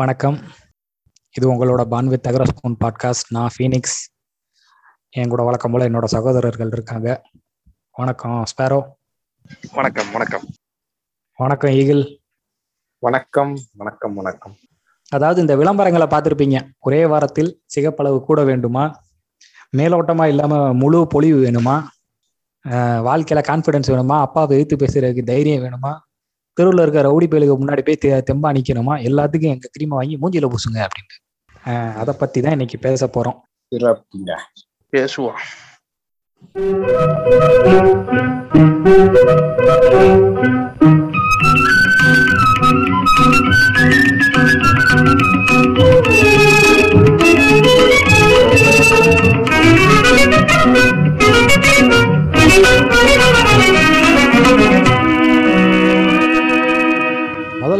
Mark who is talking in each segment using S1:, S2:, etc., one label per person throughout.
S1: வணக்கம். இது உங்களோட பான்வித் அகரஸ்பூன் பாட்காஸ்ட். நான் ஃபீனிக்ஸ் என் கூட வழக்கம் போல என்னோட சகோதரர்கள் இருக்காங்க. வணக்கம் ஸ்பேரோ
S2: வணக்கம் வணக்கம்.
S1: வணக்கம் ஈகிள்
S2: வணக்கம் வணக்கம் வணக்கம்.
S1: அதாவது இந்த விளம்பரங்களை பார்த்துருப்பீங்க. ஒரே வாரத்தில் சிகப்பளவு கூட வேண்டுமா? மேலோட்டமா இல்லாம முழு பொலிவு வேணுமா? வாழ்க்கையில கான்ஃபிடன்ஸ் வேணுமா? அப்பாவை எதிர்த்து பேசுறதுக்கு தைரியம் வேணுமா? தெருவில் இருக்க ரவுடி பயலுக்கு முன்னாடி போய் தெ- தெம்பா நிக்கணுமா எல்லாத்துக்கும் எங்க கிரீமை வாங்கி மூஞ்சில பூசுங்க அப்படின்ட்டு. அதை பற்றி தான் இன்னைக்கு பேச போறோம்.
S2: Thank you.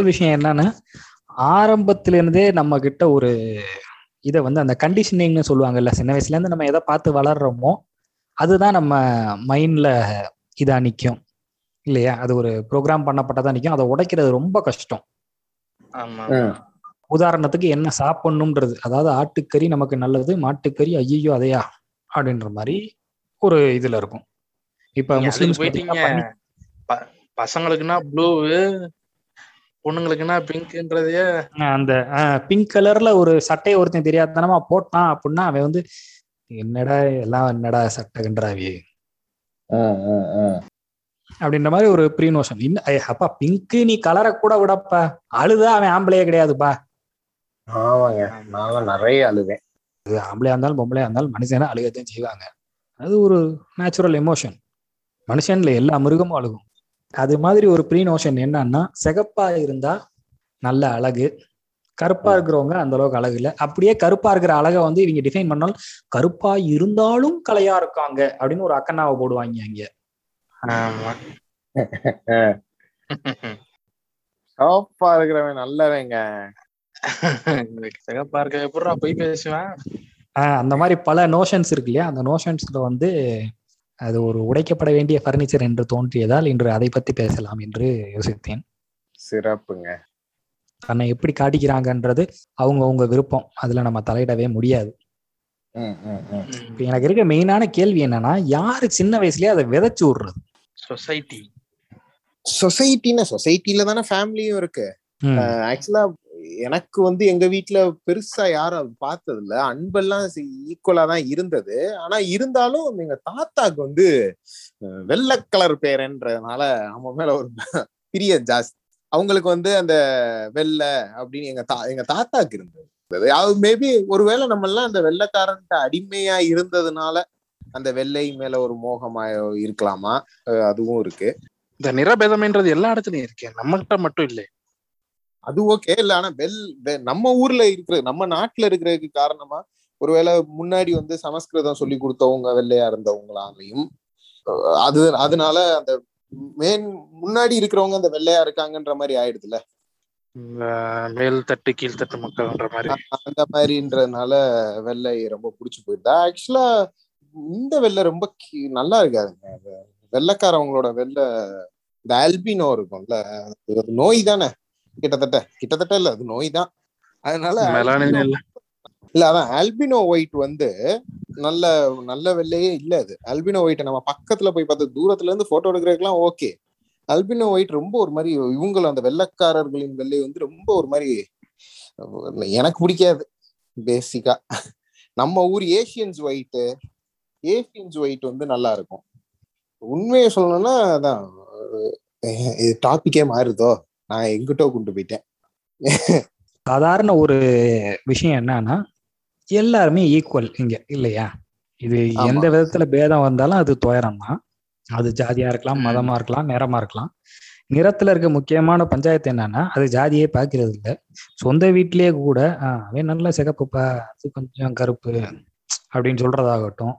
S1: முதல் விஷயம் என்னன்னா ஆரம்பத்துல இருந்தே நம்ம கிட்ட ஒரு இதை வந்து அந்த கண்டிஷனிங்னு சொல்லுவாங்கல்ல சின்ன வயசுல இருந்து நம்ம எதை பார்த்து வளர்றோமோ அதுதான் நம்ம மைண்ட்ல இதா நிக்கும். இல்லையா? அது ஒரு ப்ரோக்ராம் பண்ணப்பட்டதா நிக்கும். அதை உடைக்கிறது ரொம்ப கஷ்டம்.
S2: ஆமா.
S1: உதாரணத்துக்கு என்ன சாப்பிடணும்ன்றது. அதாவது ஆட்டுக்கறி நமக்கு நல்லது மாட்டுக்கறி ஐயோ அதையா? அப்படின்ற மாதிரி ஒரு இதுல இருக்கும். இப்ப முஸ்லிம்ஸ்
S2: பசங்களுக்குன்னா ப்ளூ பொண்ணுங்களுக்குன்னா பிங்க்ன்றதையே
S1: ஆஹ் அந்த பிங்க் கலர்ல ஒரு சட்டையை ஒருத்தன் தெரியாதனமா போட்டான் அப்படின்னா அவன் வந்து என்னடா எல்லாம் என்னடா சட்டை கன்றாவி அப்படின்ற மாதிரி ஒரு ப்ரீ நோஷன் இன்னும் அப்பா பிங்க் நீ கலரை கூட விடப்பா. அழுதா அவன் ஆம்பளையே கிடையாதுப்பா.
S3: ஆமாங்க. நான்லாம் நிறைய அழுவேன்.
S1: அது ஆம்பளையா இருந்தாலும் பொம்பளையா இருந்தாலும் மனுஷனா அழுகத்தான் செய்வாங்க. அது ஒரு நேச்சுரல் எமோஷன் மனுஷன்ல எல்லா மிருகமும் அழுகும். அது மாதிரி ஒரு ப்ரீ நோஷன் என்னன்னா சிகப்பா இருந்தா நல்ல அழகு. கருப்பா இருக்கிறவங்க அந்த அளவுக்கு அழகு இல்லை. அப்படியே கருப்பா இருக்கிற அழகை வந்து இவங்க டிஃபைன் பண்ணாலும் கருப்பா இருந்தாலும் கலையா இருக்காங்க அப்படின்னு ஒரு அக்கனாவை போடுவாங்க அங்க
S2: ஆமா.
S3: சோப்பா இருக்கிறவன் நல்லவங்க
S2: சிகப்பா இருக்க எப்படா போய் பேசுவேன்?
S1: ஆஹ் அந்த மாதிரி பல நோஷன்ஸ் இருக்கு இல்லையா? அந்த நோஷன்ஸ்ல வந்து அது ஒரு உடைக்கப்பட வேண்டிய ஃபர்னிச்சர் என்று தோன்றியதால் இன்று அதை பத்தி பேசலாம் என்று யோசித்தேன்.
S3: சிறப்புங்க.
S1: தன்னை எப்படி காட்டிக்கிறாங்கன்றது அவங்க அவங்க விருப்பம். அதுல நம்ம தலையிடவே முடியாது.
S3: ம், ம், ம்.
S1: இப்ப எனக்கு இருக்க மெயினான கேள்வி என்னன்னா யாரு சின்ன வயசுலயே அதை விதைச்சு விடுறது?
S2: சொசைட்டி
S3: சொசைட்டினா சொசைட்டில தானே ஃபேமிலியும் இருக்கு. ஆக்சுவலா எனக்கு வந்து எங்க வீட்டுல பெருசா யாரும் பார்த்தது இல்ல அன்பெல்லாம் ஈக்குவலா தான் இருந்தது. ஆனா இருந்தாலும் எங்க தாத்தாக்கு வந்து வெள்ளை கலர் பேருன்றதுனால நம்ம மேல ஒரு பிரிய ஜாஸ்தி. அவங்களுக்கு வந்து அந்த வெள்ளை அப்படின்னு எங்க தா எங்க தாத்தாக்கு இருந்தது. அது மேபி ஒருவேளை நம்ம எல்லாம் அந்த வெள்ளைக்காரன்ட்ட அடிமையா இருந்ததுனால அந்த வெள்ளை மேல ஒரு மோகமா இருக்கலாமா? அதுவும் இருக்கு.
S2: இந்த நிறபேதம்ன்றது எல்லா இடத்துலயும் இருக்கேன் நம்மகிட்ட மட்டும் இல்லை.
S3: அது ஓகே இல்ல ஆனா வெல் நம்ம ஊர்ல இருக்கிற நம்ம நாட்டுல இருக்கிறதுக்கு காரணமா ஒருவேளை முன்னாடி வந்து சமஸ்கிருதம் சொல்லி கொடுத்தவங்க வெள்ளையா இருந்தவங்களாலையும் அது அதனால அந்த மேன் முன்னாடி இருக்கிறவங்க அந்த வெள்ளையா இருக்காங்கன்ற மாதிரி ஆயிடுதுல
S2: மேல் தட்டு கீழ்த்தட்டு மக்கள்ன்ற மாதிரி.
S3: அந்த மாதிரின்றதுனால வெள்ளை ரொம்ப புடிச்சு போயிடுதா ஆக்சுவலா இந்த வெள்ளை ரொம்ப நல்லா இருக்காதுங்க. வெள்ளைக்காரவங்களோட வெள்ளை இந்த ஆல்பினோ இருக்கும்ல நோய் தானே? கிட்டத்தட்ட கிட்டத்தட்ட இல்ல அது நோய் தான் அதனால
S2: இல்ல.
S3: அதான் ஆல்பினோ ஒயிட் வந்து நல்ல நல்ல வெள்ளையே இல்ல அது. ஆல்பினோ ஒயிட் நம்ம பக்கத்துல போய் பார்த்து தூரத்துல இருந்து போட்டோ எடுக்கிறதுக்கெல்லாம் ஓகே ஆல்பினோ ஒயிட் ரொம்ப ஒரு மாதிரி இவங்களும் அந்த வெள்ளைக்காரர்களின் வெள்ளை வந்து ரொம்ப ஒரு மாதிரி எனக்கு பிடிக்காது பேசிக்கா நம்ம ஊர் ஏசியன்ஸ் ஒயிட் ஏசியன்ஸ் ஒயிட் வந்து நல்லா இருக்கும். உண்மையை சொல்லணும்னா அதான் டாபிக்கே மாறுதோ? நான் எங்கிட்டோ கொண்டு போயிட்டேன்.
S1: சாதாரண ஒரு விஷயம் என்னன்னா எல்லாருமே ஈக்குவல் இங்க இல்லையா? இது. எந்த விதத்துல பேதம் வந்தாலும் அது துயரம் தான் அது ஜாதியா இருக்கலாம். மதமா இருக்கலாம் நிறமா இருக்கலாம். நிறத்துல இருக்க முக்கியமான பஞ்சாயத்து என்னன்னா அது ஜாதியே பாக்குறது இல்ல. சொந்த வீட்லயே கூட அவன் நல்ல சிகப்புப்பா அது கொஞ்சம் கருப்பு அப்படின்னு சொல்றதாகட்டும்.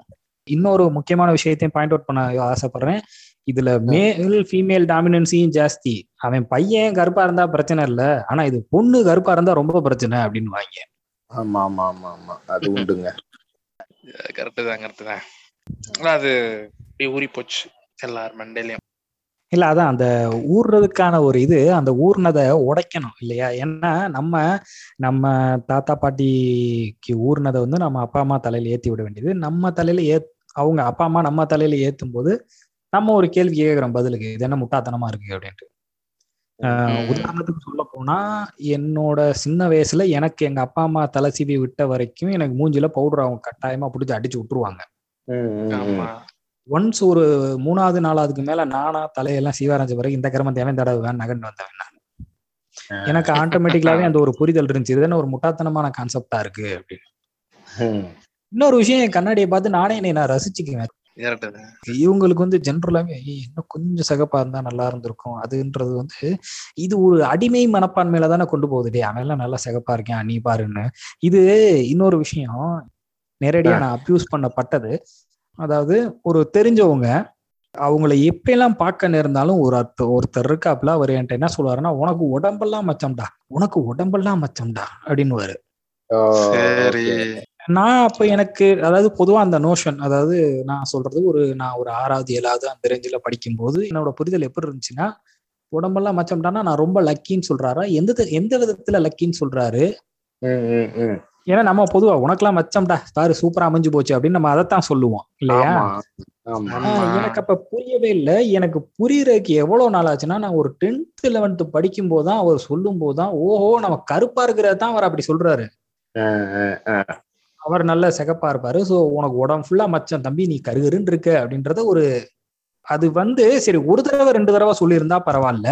S1: இன்னொரு முக்கியமான விஷயத்தையும் பாயிண்ட் அவுட் பண்ண ஆசைப்படுறேன். இதுல மேல் ஃபீமேல் டாமினன்சியும் ஜாஸ்தி. அவன் பையன் கருப்பா இருந்தா பிரச்சனை இல்ல. ஆனா இது பொண்ணு கருப்பா இருந்தா ரொம்ப பிரச்சனை அப்படின்னு வாங்க
S3: ஆமா ஆமா ஆமா ஆமா. அது உண்டுங்க.
S2: கரெக்டு தான் கரெக்டு தான். அது ஊறி போச்சு எல்லார் மண்டையிலயும்.
S1: இல்ல அதான் அந்த ஊர்றதுக்கான ஒரு இது அந்த ஊர்னதை உடைக்கணும் இல்லையா? ஏன்னா நம்ம நம்ம தாத்தா பாட்டிக்கு ஊர்னதை வந்து நம்ம அப்பா அம்மா தலையில ஏத்தி விட வேண்டியது. நம்ம தலையில ஏ அவங்க அப்பா அம்மா நம்ம தலையில ஏத்தும் போது நம்ம ஒரு கேள்வி கேட்கிறோம் பதிலுக்கு. இது என்ன முட்டாத்தனமா இருக்கு அப்படின்ட்டு. உதாரணத்துக்கு சொல்ல போனா என்னோட சின்ன வயசுல எனக்கு எங்க அப்பா அம்மா தலை சீவி விட்ட வரைக்கும் எனக்கு மூஞ்சில பவுடர் அவங்க கட்டாயமா பிடிச்சி அடிச்சு விட்டுருவாங்க. ஒன்ஸ் ஒரு மூணாவது நாலாவதுக்கு மேல நானா தலையெல்லாம் சீவாரஞ்ச பிறகு இந்த கிரமம் தேவை தடவை நகண்டு வந்தவன் நான். எனக்கு ஆட்டோமேட்டிக்கலாவே அந்த ஒரு புரிதல் இருந்துச்சு. இதுதானே ஒரு முட்டாத்தனமான கான்செப்டா இருக்கு அப்படின்னு.
S3: ம்.
S1: இன்னொரு விஷயம் என் கண்ணாடியை பார்த்து நானே என்னை நான் ரசிச்சுக்குவேன். இவங்களுக்கு வந்து ஜென்ரலாவே "ஏய், இன்னும் கொஞ்சம் சிகப்பா இருந்தா நல்லா இருந்திருக்கும். அதுன்றது வந்து இது ஒரு அடிமை மனப்பான்மையில தானே கொண்டு போகுது. டே அவன் எல்லாம் நல்லா சிகப்பா இருக்கேன் நீ பாருன்னு. இது இன்னொரு விஷயம். நேரடியா நான் அப்யூஸ் பண்ணப்பட்டது அதாவது ஒரு தெரிஞ்சவங்க அவங்கள எப்படியெல்லாம் பார்க்க நேர்ந்தாலும் ஒரு அர்த்த ஒருத்தர் இருக்காப்புல அவர் என்கிட்ட என்ன சொல்லுவாருன்னா உனக்கு உடம்பெல்லாம் மச்சம்டா உனக்கு உடம்பெல்லாம் மச்சம்டா அப்படின்னு. நான் அப்ப எனக்கு அதாவது பொதுவா அந்த நோஷன் அதாவது நான் சொல்றது ஒரு நான் ஒரு ஆறாவது ஏழாவது அந்த ரேஞ்சில் படிக்கும்போது என்னோட புரிதல் எப்படி இருந்துச்சுன்னா உடம்பெல்லாம் மச்சம்டானா நான் ரொம்ப லக்கின்னு சொல்றாரா எந்த எந்த விதத்துல லக்கின்னு சொல்றாரு. ஏன்னா நம்ம பொதுவா உனக்கெல்லாம் மச்சம்டா பாரு சூப்பரா அமைஞ்சு போச்சு அப்படின்னு நம்ம அதைத்தான் சொல்லுவோம் இல்லையா. எனக்கு அப்ப புரியவே இல்லை எனக்கு புரியறதுக்கு எவ்வளவு நாள் ஆச்சுன்னா நான் ஒரு டென்த் லெவன்த் படிக்கும் போதுதான் அவர் சொல்லும் போதுதான் ஓஹோ நம்ம கருப்பா இருக்கிறத தான் அவர் அப்படி சொல்றாரு. அவர் நல்ல சிகப்பா இருப்பாரு. சோ உனக்கு உடம்பு ஃபுல்லா மச்சம். தம்பி நீ கருகருன்னு இருக்க அப்படின்றத ஒரு அது வந்து சரி ஒரு தடவை ரெண்டு தடவை சொல்லியிருந்தா பரவாயில்ல.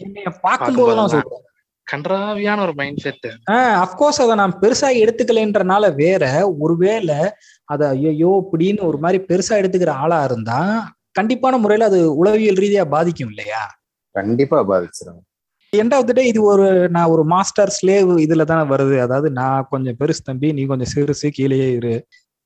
S1: என்னைய பார்க்கும் போதெல்லாம்
S2: பார்க்கும்போதெல்லாம்.
S1: சொல்றேன்.
S2: கன்றாவியான ஒரு மைண்ட் செட்
S1: ஆஹ் அப்கோர்ஸ் அதை நான் பெருசா எடுத்துக்கலைன்றனால வேற ஒருவேளை அதை ஐயோ இப்படின்னு ஒரு மாதிரி பெருசா எடுத்துக்கிற ஆளா இருந்தா கண்டிப்பான முறையில அது உளவியல் ரீதியா பாதிக்கும் இல்லையா?
S3: கண்டிப்பா பாதிச்சிடும்
S1: எண்ட் ஆஃப் த டே இது ஒரு நான் ஒரு மாஸ்டர் ஸ்லேவ் இதுல தானே வருது. அதாவது நான் கொஞ்சம் பெருசு தம்பி நீ கொஞ்சம் சிறுசு கீழேயே இரு.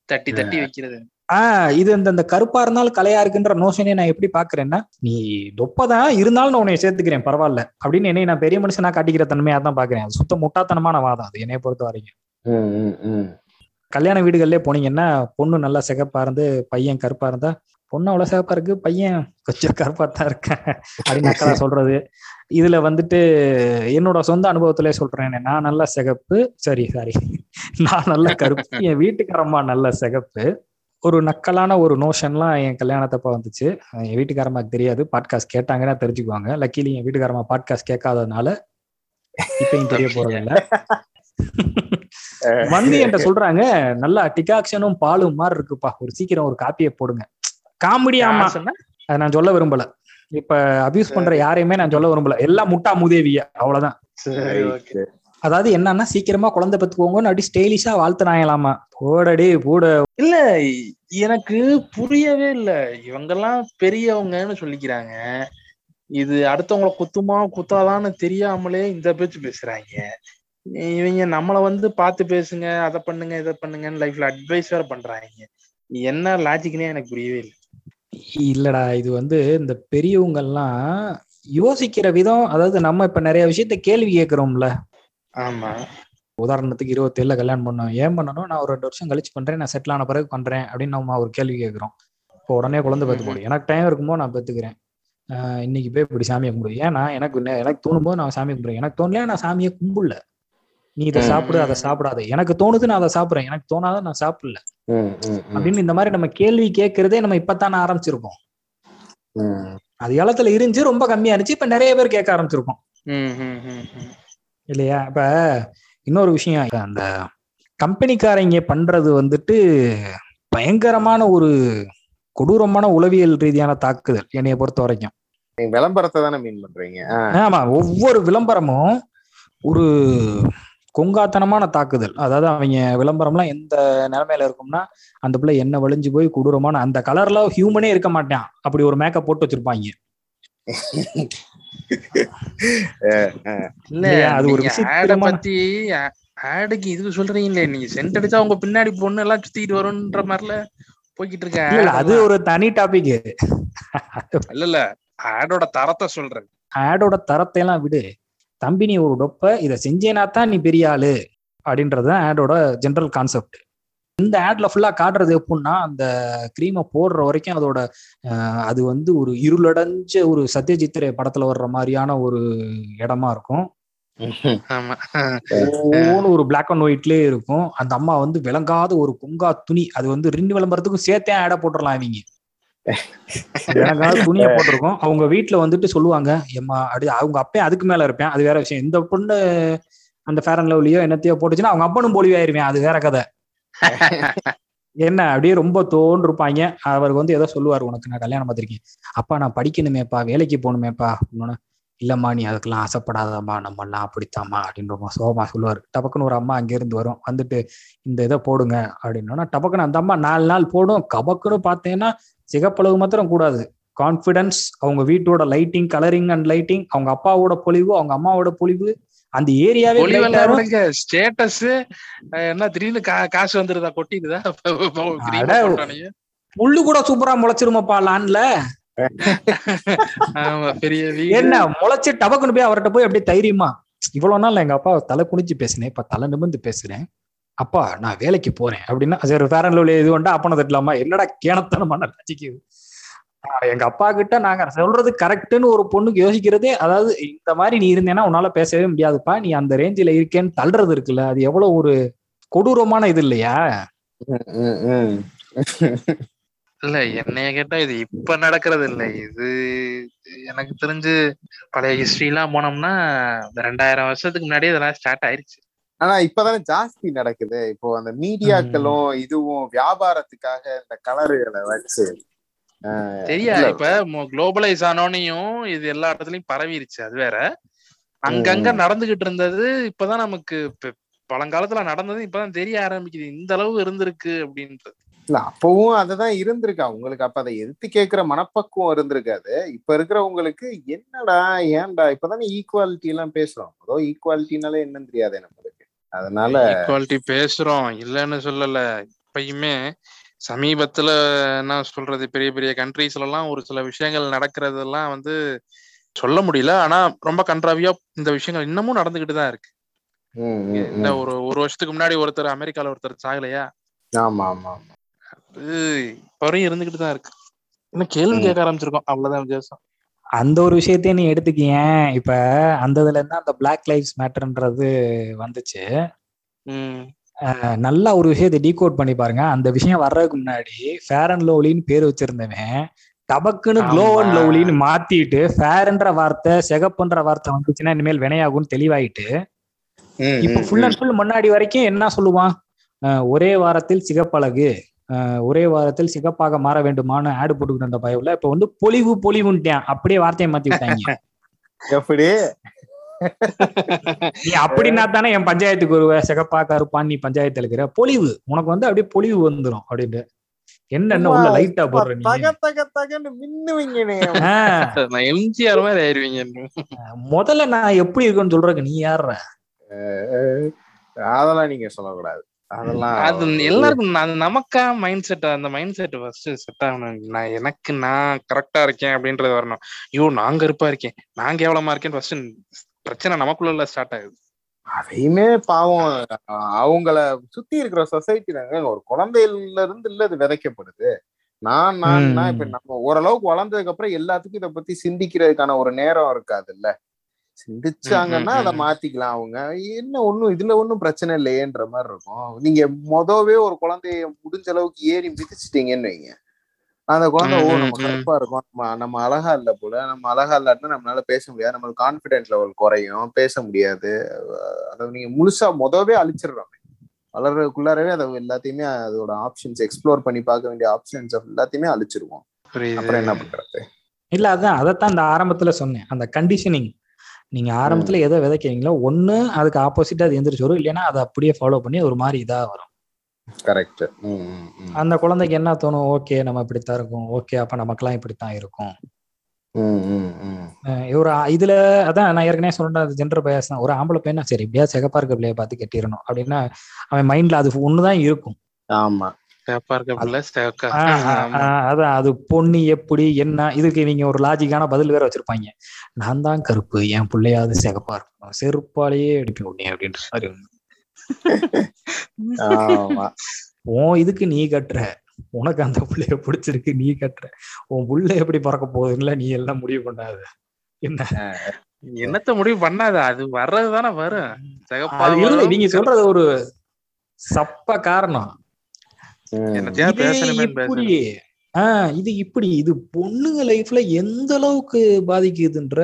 S2: தட்டி தட்டி வைக்கிறது.
S1: ஆஹ் இது இந்த இந்த கருப்பா இருந்தாலும் கலையா இருக்குன்ற நோஷனே நான் எப்படி பாக்குறேன்னா நீ தொப்பதான் இருந்தாலும் நான் உன்னை சேர்த்துக்கிறேன் பரவாயில்ல. அப்படின்னு என்னை நான் பெரிய மனுஷனா காட்டிக்கிற தன்மையா தான் பாக்குறேன். சுத்த முட்டாத்தனமான வாதம் அது என்னைய பொறுத்த வரைக்கும்.
S3: ம், ம், ம்.
S1: கல்யாண வீடுகள்லயே போனீங்கன்னா பொண்ணு நல்லா சிகப்பா இருந்து பையன் கருப்பா இருந்தா பொண்ணு அவ்வளவு சிகப்பா இருக்கு பையன் கொஞ்சம் கருப்பா தான் இருக்கேன் அப்படின்னு அக்கா சொல்றது. இதுல வந்துட்டு என்னோட சொந்த அனுபவத்திலே சொல்றேன். நான் நல்ல சிகப்பு. சரி சாரி. நான் நல்ல கருப்பு. என் வீட்டுக்காரம்மா நல்ல சிகப்பு. ஒரு நக்கலான ஒரு நோஷன்லாம் என் கல்யாணத்தப்ப வந்துச்சு. என் வீட்டுக்காரம்மாக்கு தெரியாது. பாட்காஸ்ட் கேட்டாங்கன்னா தெரிஞ்சுக்குவாங்க. லக்கிலி என் வீட்டுக்காரம்மா பாட்காஸ்ட் கேட்காததுனால இப்பயும் தெரிய போறதில்ல. வந்து என்கிட்ட சொல்றாங்க நல்லா டிகாக்ஷனும் பாலும் மாதிரி இருக்குப்பா ஒரு சீக்கிரம் ஒரு காப்பியை போடுங்க. காமெடி ஆமா? அதை நான் சொல்ல விரும்பல. இப்ப அபியூஸ் பண்ற யாரையுமே நான் சொல்ல விரும்பல. எல்லாம் முட்டா மூதேவிய. அவ்வளவுதான். அதாவது என்னன்னா சீக்கிரமா குழந்தை பெத்துக்கோங்கன்னு அப்படி ஸ்டைலிஷா வாழ்த்துனாங்களாமா. போடடி கூட
S2: இல்ல எனக்கு புரியவே இல்ல. இவங்கெல்லாம் பெரியவங்கன்னு சொல்லிக்கிறாங்க. இது அடுத்தவங்கள குத்துமா குத்தாதான்னு தெரியாமலே இந்த பேச்சு பேசுறாங்க. இவங்க நம்மள வந்து பார்த்து பேசுங்க அதை பண்ணுங்க இதை பண்ணுங்கன்னு லைஃப்ல அட்வைஸ் வேற பண்றாங்க. என்ன லாஜிக்னே எனக்கு புரியவே இல்லை.
S1: இல்லடா இது வந்து இந்த பெரியவங்க எல்லாம் யோசிக்கிற விதம் அதாவது நம்ம இப்ப நிறைய விஷயத்த கேள்வி கேட்கிறோம்ல.
S2: ஆமா.
S1: உதாரணத்துக்கு இருபத்தேழுல கல்யாணம் பண்ணோம். ஏன் பண்ணணும்? நான் ஒரு ரெண்டு வருஷம் கழிச்சு பண்றேன் நான் செட்டில் ஆன பிறகு பண்றேன் அப்படின்னு நம்ம ஒரு கேள்வி கேட்கிறோம். இப்போ உடனே குழந்தை பெத்து போடு. எனக்கு டைம் இருக்கும்போது நான் பெத்துக்கிறேன். இன்னைக்கு போய் இப்படி சாமியை கும்பிடு. ஏன்னா எனக்கு எனக்கு தோணும் போது நான் சாமியை கும்பிடுறேன். எனக்கு தோணலையா நான் சாமியை கும்பிடல. நீ இதை. சாப்பிடு அதை சாப்பிடாத. எனக்கு தோணுது நான் அதை சாப்பிடுறேன். எனக்கு தோணாத நான் சாப்பிடல.
S3: ம், ம், ம்,
S1: அப்படின்னு இந்த மாதிரி நம்ம கேள்வி கேட்கறதே நம்ம இப்பத்தானே ஆரம்பிச்சிருக்கோம்.
S3: ம்.
S1: அது காலத்துல இருந்துச்சு ரொம்ப கம்மியா இருந்துச்சு. இப்ப நிறைய பேர் கேட்க ஆரம்பிச்சிருக்கோம்.
S2: ம், ம், ம், ம்.
S1: இல்லையா? இப்ப இன்னொரு விஷயம் அந்த கம்பெனிக்காரங்க பண்றது வந்துட்டு பயங்கரமான ஒரு கொடூரமான உளவியல் ரீதியான தாக்குதல் என்னைய பொறுத்த வரைக்கும்.
S3: விளம்பரத்தை தானே மீன் பண்றீங்க?
S1: ஆமா ஒவ்வொரு விளம்பரமும் ஒரு கொங்காத்தனமான தாக்குதல். அதாவது அவங்க விளம்பரம்லாம் எந்த நிலைமையில இருக்கும்னா அந்த பிள்ளை என்ன வலிஞ்சு போய் கொடூரமான அந்த கலர்ல ஹியூமனே இருக்க மாட்டான். அப்படி ஒரு மேக்கப் போட்டு வச்சிருப்பாங்க.
S2: இல்ல?
S1: அது ஒரு
S2: பத்தி ஆடுக்கு இதுக்கு சொல்றீங்களே. நீங்க சென்ட் அடிச்சா உங்க பின்னாடி பொண்ணு எல்லாம் சுத்திட்டு வரும்ன்ற மாதிரில போய்கிட்டு இருக்க
S1: அது. ஒரு தனி டாபிக்
S2: இல்ல இல்ல. ஆடோட தரத்தை சொல்றேன்.
S1: ஆடோட தரத்தை எல்லாம் விடு. தம்பி நீ ஒரு டொப்ப இதை செஞ்சேனா தான் நீ பெரிய ஆளு அப்படின்றதுதான் ஆடோட ஜெனரல் கான்செப்ட் இந்த ஆட்ல ஃபுல்லா காட்டுறது எப்படின்னா அந்த கிரீமை போடுற வரைக்கும் அதோட அது வந்து ஒரு இருளடைஞ்ச ஒரு சத்யஜித்ரே படத்துல வர்ற மாதிரியான ஒரு இடமா இருக்கும். ஒரு பிளாக் அண்ட் ஒயிட்லயே இருக்கும். அந்த அம்மா வந்து விளங்காத ஒரு குங்கா துணி அது வந்து ரெண்டு விளம்பரத்துக்கும் சேர்த்தே ஆட போட்டுடலாம் அவங்க விளங்காத துணியை போட்டிருக்கோம். அவங்க வீட்டுல வந்துட்டு சொல்லுவாங்க எம்மா அப்படி அவங்க அப்பே அதுக்கு மேல இருப்பேன். அது வேற விஷயம். இந்த பொண்ணு அந்த ஃபேர் அண்ட் லவ்லியோ என்னத்தையோ போட்டுச்சுன்னா அவங்க அப்பனும் போலிவாயிருவேன் அது வேற கதை. என்ன? அப்படியே ரொம்ப தோன்று இருப்பாங்க அவருக்கு வந்து ஏதோ சொல்லுவார் உனக்கு நான் கல்யாணம் பார்த்திருக்கேன். அப்பா நான் படிக்கணுமேப்பா வேலைக்கு போகணுமேப்பா. அப்படின்னா இல்லம்மா நீ அதுக்கெல்லாம் ஆசைப்படாதம்மா நம்ம எல்லாம் அப்படித்தாம்மா அப்படின்ற சோகமா சொல்லுவார். டபக்குன்னு ஒரு அம்மா அங்கிருந்து வரும். வந்துட்டு இந்த இதை போடுங்க அப்படின்னா டபக்குன்னு அந்த அம்மா நாலு நாள் போடும். கபக்குன்னு பார்த்தீங்கன்னா சிகப்பளவு மாத்திரம் கூடாது. கான்ஃபிடன்ஸ் அவங்க வீட்டோட லைட்டிங் கலரிங் அண்ட் லைட்டிங் அவங்க அப்பாவோட பொலிவு அவங்க அம்மாவோட பொலிவு அந்த ஏரியாவே.
S2: ஸ்டேட்டஸ் என்ன திடீர்னு கா- காசு வந்துருதா
S1: அட. புல்லு கூட சூப்பரா முளைச்சிருமாப்பா லான்ல
S2: ஆமா பெரிய வீடு.
S1: என்ன முளைச்சு டபக்குன்னு போய் அவர்கிட்ட போய் அப்படியே தைரியமா இவ்வளவு நாள் எங்க அப்பா தலை குனிஞ்சு பேசினேன் இப்ப தலை நிமிர்ந்து பேசுறேன். அப்பா நான் வேலைக்கு போறேன். அப்படின்னா சரி ஃபேர் அண்ட் இது கொண்டா அப்பனை தட்டலாமா? என்னடா ரசிக்குது ஆஹ் எங்க அப்பா கிட்ட நாங்க சொல்றது கரெக்ட்னு ஒரு பொண்ணுக்கு யோசிக்கிறதே அதாவது இந்த மாதிரி நீ இருந்தேன்னா உன்னால பேசவே முடியாதுப்பா. நீ அந்த ரேஞ்சில இருக்கேன்னு தள்ளுறது இருக்குல்ல. அது எவ்வளவு ஒரு கொடூரமான இது இல்லையா.
S2: இல்ல என்னைய கேட்டா இது இப்ப நடக்கிறது இல்ல. இது எனக்கு தெரிஞ்சு பழைய ஹிஸ்டரி எல்லாம் போனோம்னா ரெண்டாயிரம் வருஷத்துக்கு முன்னாடியே இதெல்லாம் ஸ்டார்ட் ஆயிருச்சு.
S3: ஆனா இப்பதானே ஜாஸ்தி நடக்குது. இப்போ அந்த மீடியாக்களும் இதுவும் வியாபாரத்துக்காக இந்த கலருகளை வச்சு இல்ல.
S2: இப்ப குளோபலைஸ் ஆனோனையும் இது எல்லா இடத்துலயும் பரவிருச்சு. அது வேற. அங்கங்க நடந்துகிட்டு இருந்தது இப்பதான் நமக்கு பழங்காலத்துல நடந்தது இப்பதான் தெரிய ஆரம்பிக்குது. இந்த அளவு இருந்திருக்கு அப்படின்றது.
S3: இல்ல அப்பவும் அதுதான் இருந்திருக்கு. அவங்களுக்கு அப்ப அதை எதிர்த்து கேட்கிற மனப்பக்குவம் இருந்திருக்காது இப்ப இருக்கிறவங்களுக்கு என்னடா ஏன்டா? இப்பதானே ஈக்குவாலிட்டி எல்லாம் பேசுறோம். அதோ ஈக்குவாலிட்டினாலே என்னன்னு தெரியாது நம்மளுக்கு. அதனால
S2: ஈக்குவாலிட்டி பேசுறோம். இல்லைன்னு சொல்லல. இப்பயுமே சமீபத்துல என்ன சொல்றது பெரிய பெரிய கண்ட்ரீஸ்ல எல்லாம் ஒரு சில விஷயங்கள் நடக்கிறதெல்லாம் வந்து சொல்ல முடியல. ஆனா ரொம்ப கன்றாவியா இந்த விஷயங்கள் இன்னமும் நடந்துகிட்டு தான் இருக்கு. இந்த. ஒரு ஒரு வருஷத்துக்கு முன்னாடி ஒருத்தர் அமெரிக்கால ஒருத்தர் சாகலையா?
S3: ஆமா ஆமா ஆமா.
S2: அது இப்ப வரையும் இருந்துகிட்டு தான் இருக்கு. இன்னும் கேள்வி. கேட்க ஆரம்பிச்சிருக்கோம். அவ்வளவுதான் வித்தியாசம்.
S1: அந்த ஒரு விஷயத்தையும் நீ எடுத்துக்கியேன். இப்ப அந்த இதுல இருந்து அந்த பிளாக் லைஃப்ஸ் மேட்டர்ன்றது வந்துச்சு. நல்லா ஒரு விஷயத்தை டீகோட் பண்ணி பாருங்க. அந்த விஷயம் வர்றதுக்கு முன்னாடி ஃபேர் அண்ட் லவ்லின்னு பேர் வச்சிருந்தவன் டபக்குன்னு க்ளோ அண்ட். லவ்லின்னு மாத்திட்டு ஃபேர்ன்ற வார்த்தை செகப்புன்ற வார்த்தை வந்துச்சுன்னா இனிமேல் வினையாகும்னு தெளிவாயிட்டு
S3: ம்,
S1: இப்ப ஃபுல். அண்ட் ஃபுல் முன்னாடி வரைக்கும் என்ன சொல்லுவான்? ஒரே வாரத்தில் சிகப்பழகு. ஒரே வாரத்தில் சிகப்பாக மாற வேண்டுமான்னு ஆடு போட்டுக்கிட்டு இருந்த பயவுல இப்ப வந்து பொலிவு பொலிவுன்ட்டான். அப்படியே வார்த்தையை மாத்தி விட்டாங்க.
S3: எப்படி?
S1: நீ அப்படின்னா தானே என் பஞ்சாயத்துக்கு வருவ. சிகப்பா கருப்பான் நீ பஞ்சாயத்து இருக்கிற பொலிவு. உனக்கு வந்து அப்படியே பொலிவு வந்துரும் அப்படின்ட்டு. என்ன என்ன உள்ள லைட்டா போடுற
S2: எம்ஜிஆர் மாதிரி ஆயிருவீங்க
S1: முதல்ல நான் எப்படி இருக்குன்னு சொல்றதுக்கு நீ யாருற?
S3: அதெல்லாம் நீங்க சொல்லக்கூடாது. அதெல்லாம்
S2: அது எல்லாருக்கும் அது நமக்கா மைண்ட் செட் அந்த மைண்ட் செட் ஃபர்ஸ்ட் செட் ஆகணும். நான் எனக்கு நான் கரெக்டா இருக்கேன் அப்படின்றது வரணும். ஐயோ நான் கருப்பா இருக்கேன். நான் கேவலமா இருக்கேன் ஃபர்ஸ்ட் பிரச்சனை நமக்குள்ள ஸ்டார்ட் ஆகுது.
S3: அதையுமே பாவம் அவங்கள சுத்தி இருக்கிற சொசைட்டி ஒரு குழந்தையில இருந்து இல்ல இது விதைக்கப்படுது. நான். நான் இப்ப நம்ம ஓரளவுக்கு வளர்ந்ததுக்கு அப்புறம் எல்லாத்துக்கும் இத பத்தி சிந்திக்கிறதுக்கான ஒரு நேரம் இருக்காது இல்ல சிந்திச்சாங்கன்னா அதை. மாத்திக்கலாம் அவங்க. என்ன ஒண்ணும் இதுல ஒண்ணும் பிரச்சனை இல்லையேன்ற மாதிரி இருக்கும். நீங்க மொதவே ஒரு குழந்தைய முடிஞ்ச அளவுக்கு ஏறி மிதிச்சிட்டீங்கன்னு வைங்க. அந்த குழந்தை ஓ நம்ம. கருப்பா இருக்கோம். நம்ம நம்ம அழகா இல்ல போல. நம்ம அழகா இல்லாட்டினா நம்மளால பேச முடியாது. நம்மளுக்கு கான்பிடென்ட் லெவல் குறையும். பேச முடியாது. அதை நீங்க முழுசா மொதவே அழிச்சிடுறோம். வளர்றதுக்குள்ளாரவே அதை எல்லாத்தையுமே அதோட ஆப்ஷன்ஸ் எக்ஸ்ப்ளோர் பண்ணி பார்க்க வேண்டிய ஆப்ஷன்ஸ் எல்லாத்தையுமே அழிச்சிருவோம். அப்புறம் என்ன பண்றது?
S1: இல்ல அதான் அதைத்தான் இந்த ஆரம்பத்துல சொன்னேன். அந்த கண்டிஷனிங் நீங்க ஆரம்பத்துல எதை விதைக்கிறீங்களோ ஒண்ணு அதுக்கு ஆப்போசிட்டா அது எந்திரிச்சு வரும். இல்லைன்னா அதை அப்படியே ஃபாலோ பண்ணி ஒரு மாதிரி இதா வரும்.
S3: கரெக்ட்
S1: அந்த குழந்தைக்கு என்ன தோணும்? ஓகே நம்ம இப்படித்தான் இருக்கும். ஓகே அப்ப நமக்கெல்லாம் இப்படித்தான் இருக்கும். ஒரு இதுல அதான் நான் ஏற்கனவே சொன்ன ஜெண்டர் பயஸ் தான். ஒரு ஆம்பளை பையனா சரி எப்படியா சிகப்பா இருக்க பிள்ளைய பார்த்து கட்டிடணும். அப்படின்னா அவன் மைண்ட்ல அது ஒண்ணுதான் இருக்கும்.
S3: ஆமா.
S1: அதான் அது பொண்ணு எப்படி என்ன இதுக்கு நீங்க ஒரு லாஜிக்கான பதில் வேற வச்சிருப்பாங்க. நான் தான் கருப்பு என் பிள்ளையாவது சிகப்பா இருக்கும் செருப்பாலேயே அடிப்பேன் உடனே அப்படின்ற மாதிரி
S3: ஆமா.
S1: உன் இதுக்கு நீ கட்டுற. உனக்கு அந்த புள்ளைய பிடிச்சிருக்கு நீ கட்டுற. உன் புள்ள எப்படி பிறக்க போகுதுங்களா நீ எல்லாம் முடிவு பண்ணாத. என்ன?
S2: என்னத்த முடிவு பண்ணாத? அது வர்றது தானே வரும். சிகப்பா
S1: அது இல்ல
S2: வரும்,
S1: நீங்க சொல்றது ஒரு சப்ப காரணம்
S3: ம்.
S2: என்னத்தையா
S1: இது
S2: பேசணுமே
S1: இப்படி ஆஹ் இது இப்படி இது பொண்ணுங்க லைஃப்ல எந்த அளவுக்கு பாதிக்குதுன்ற.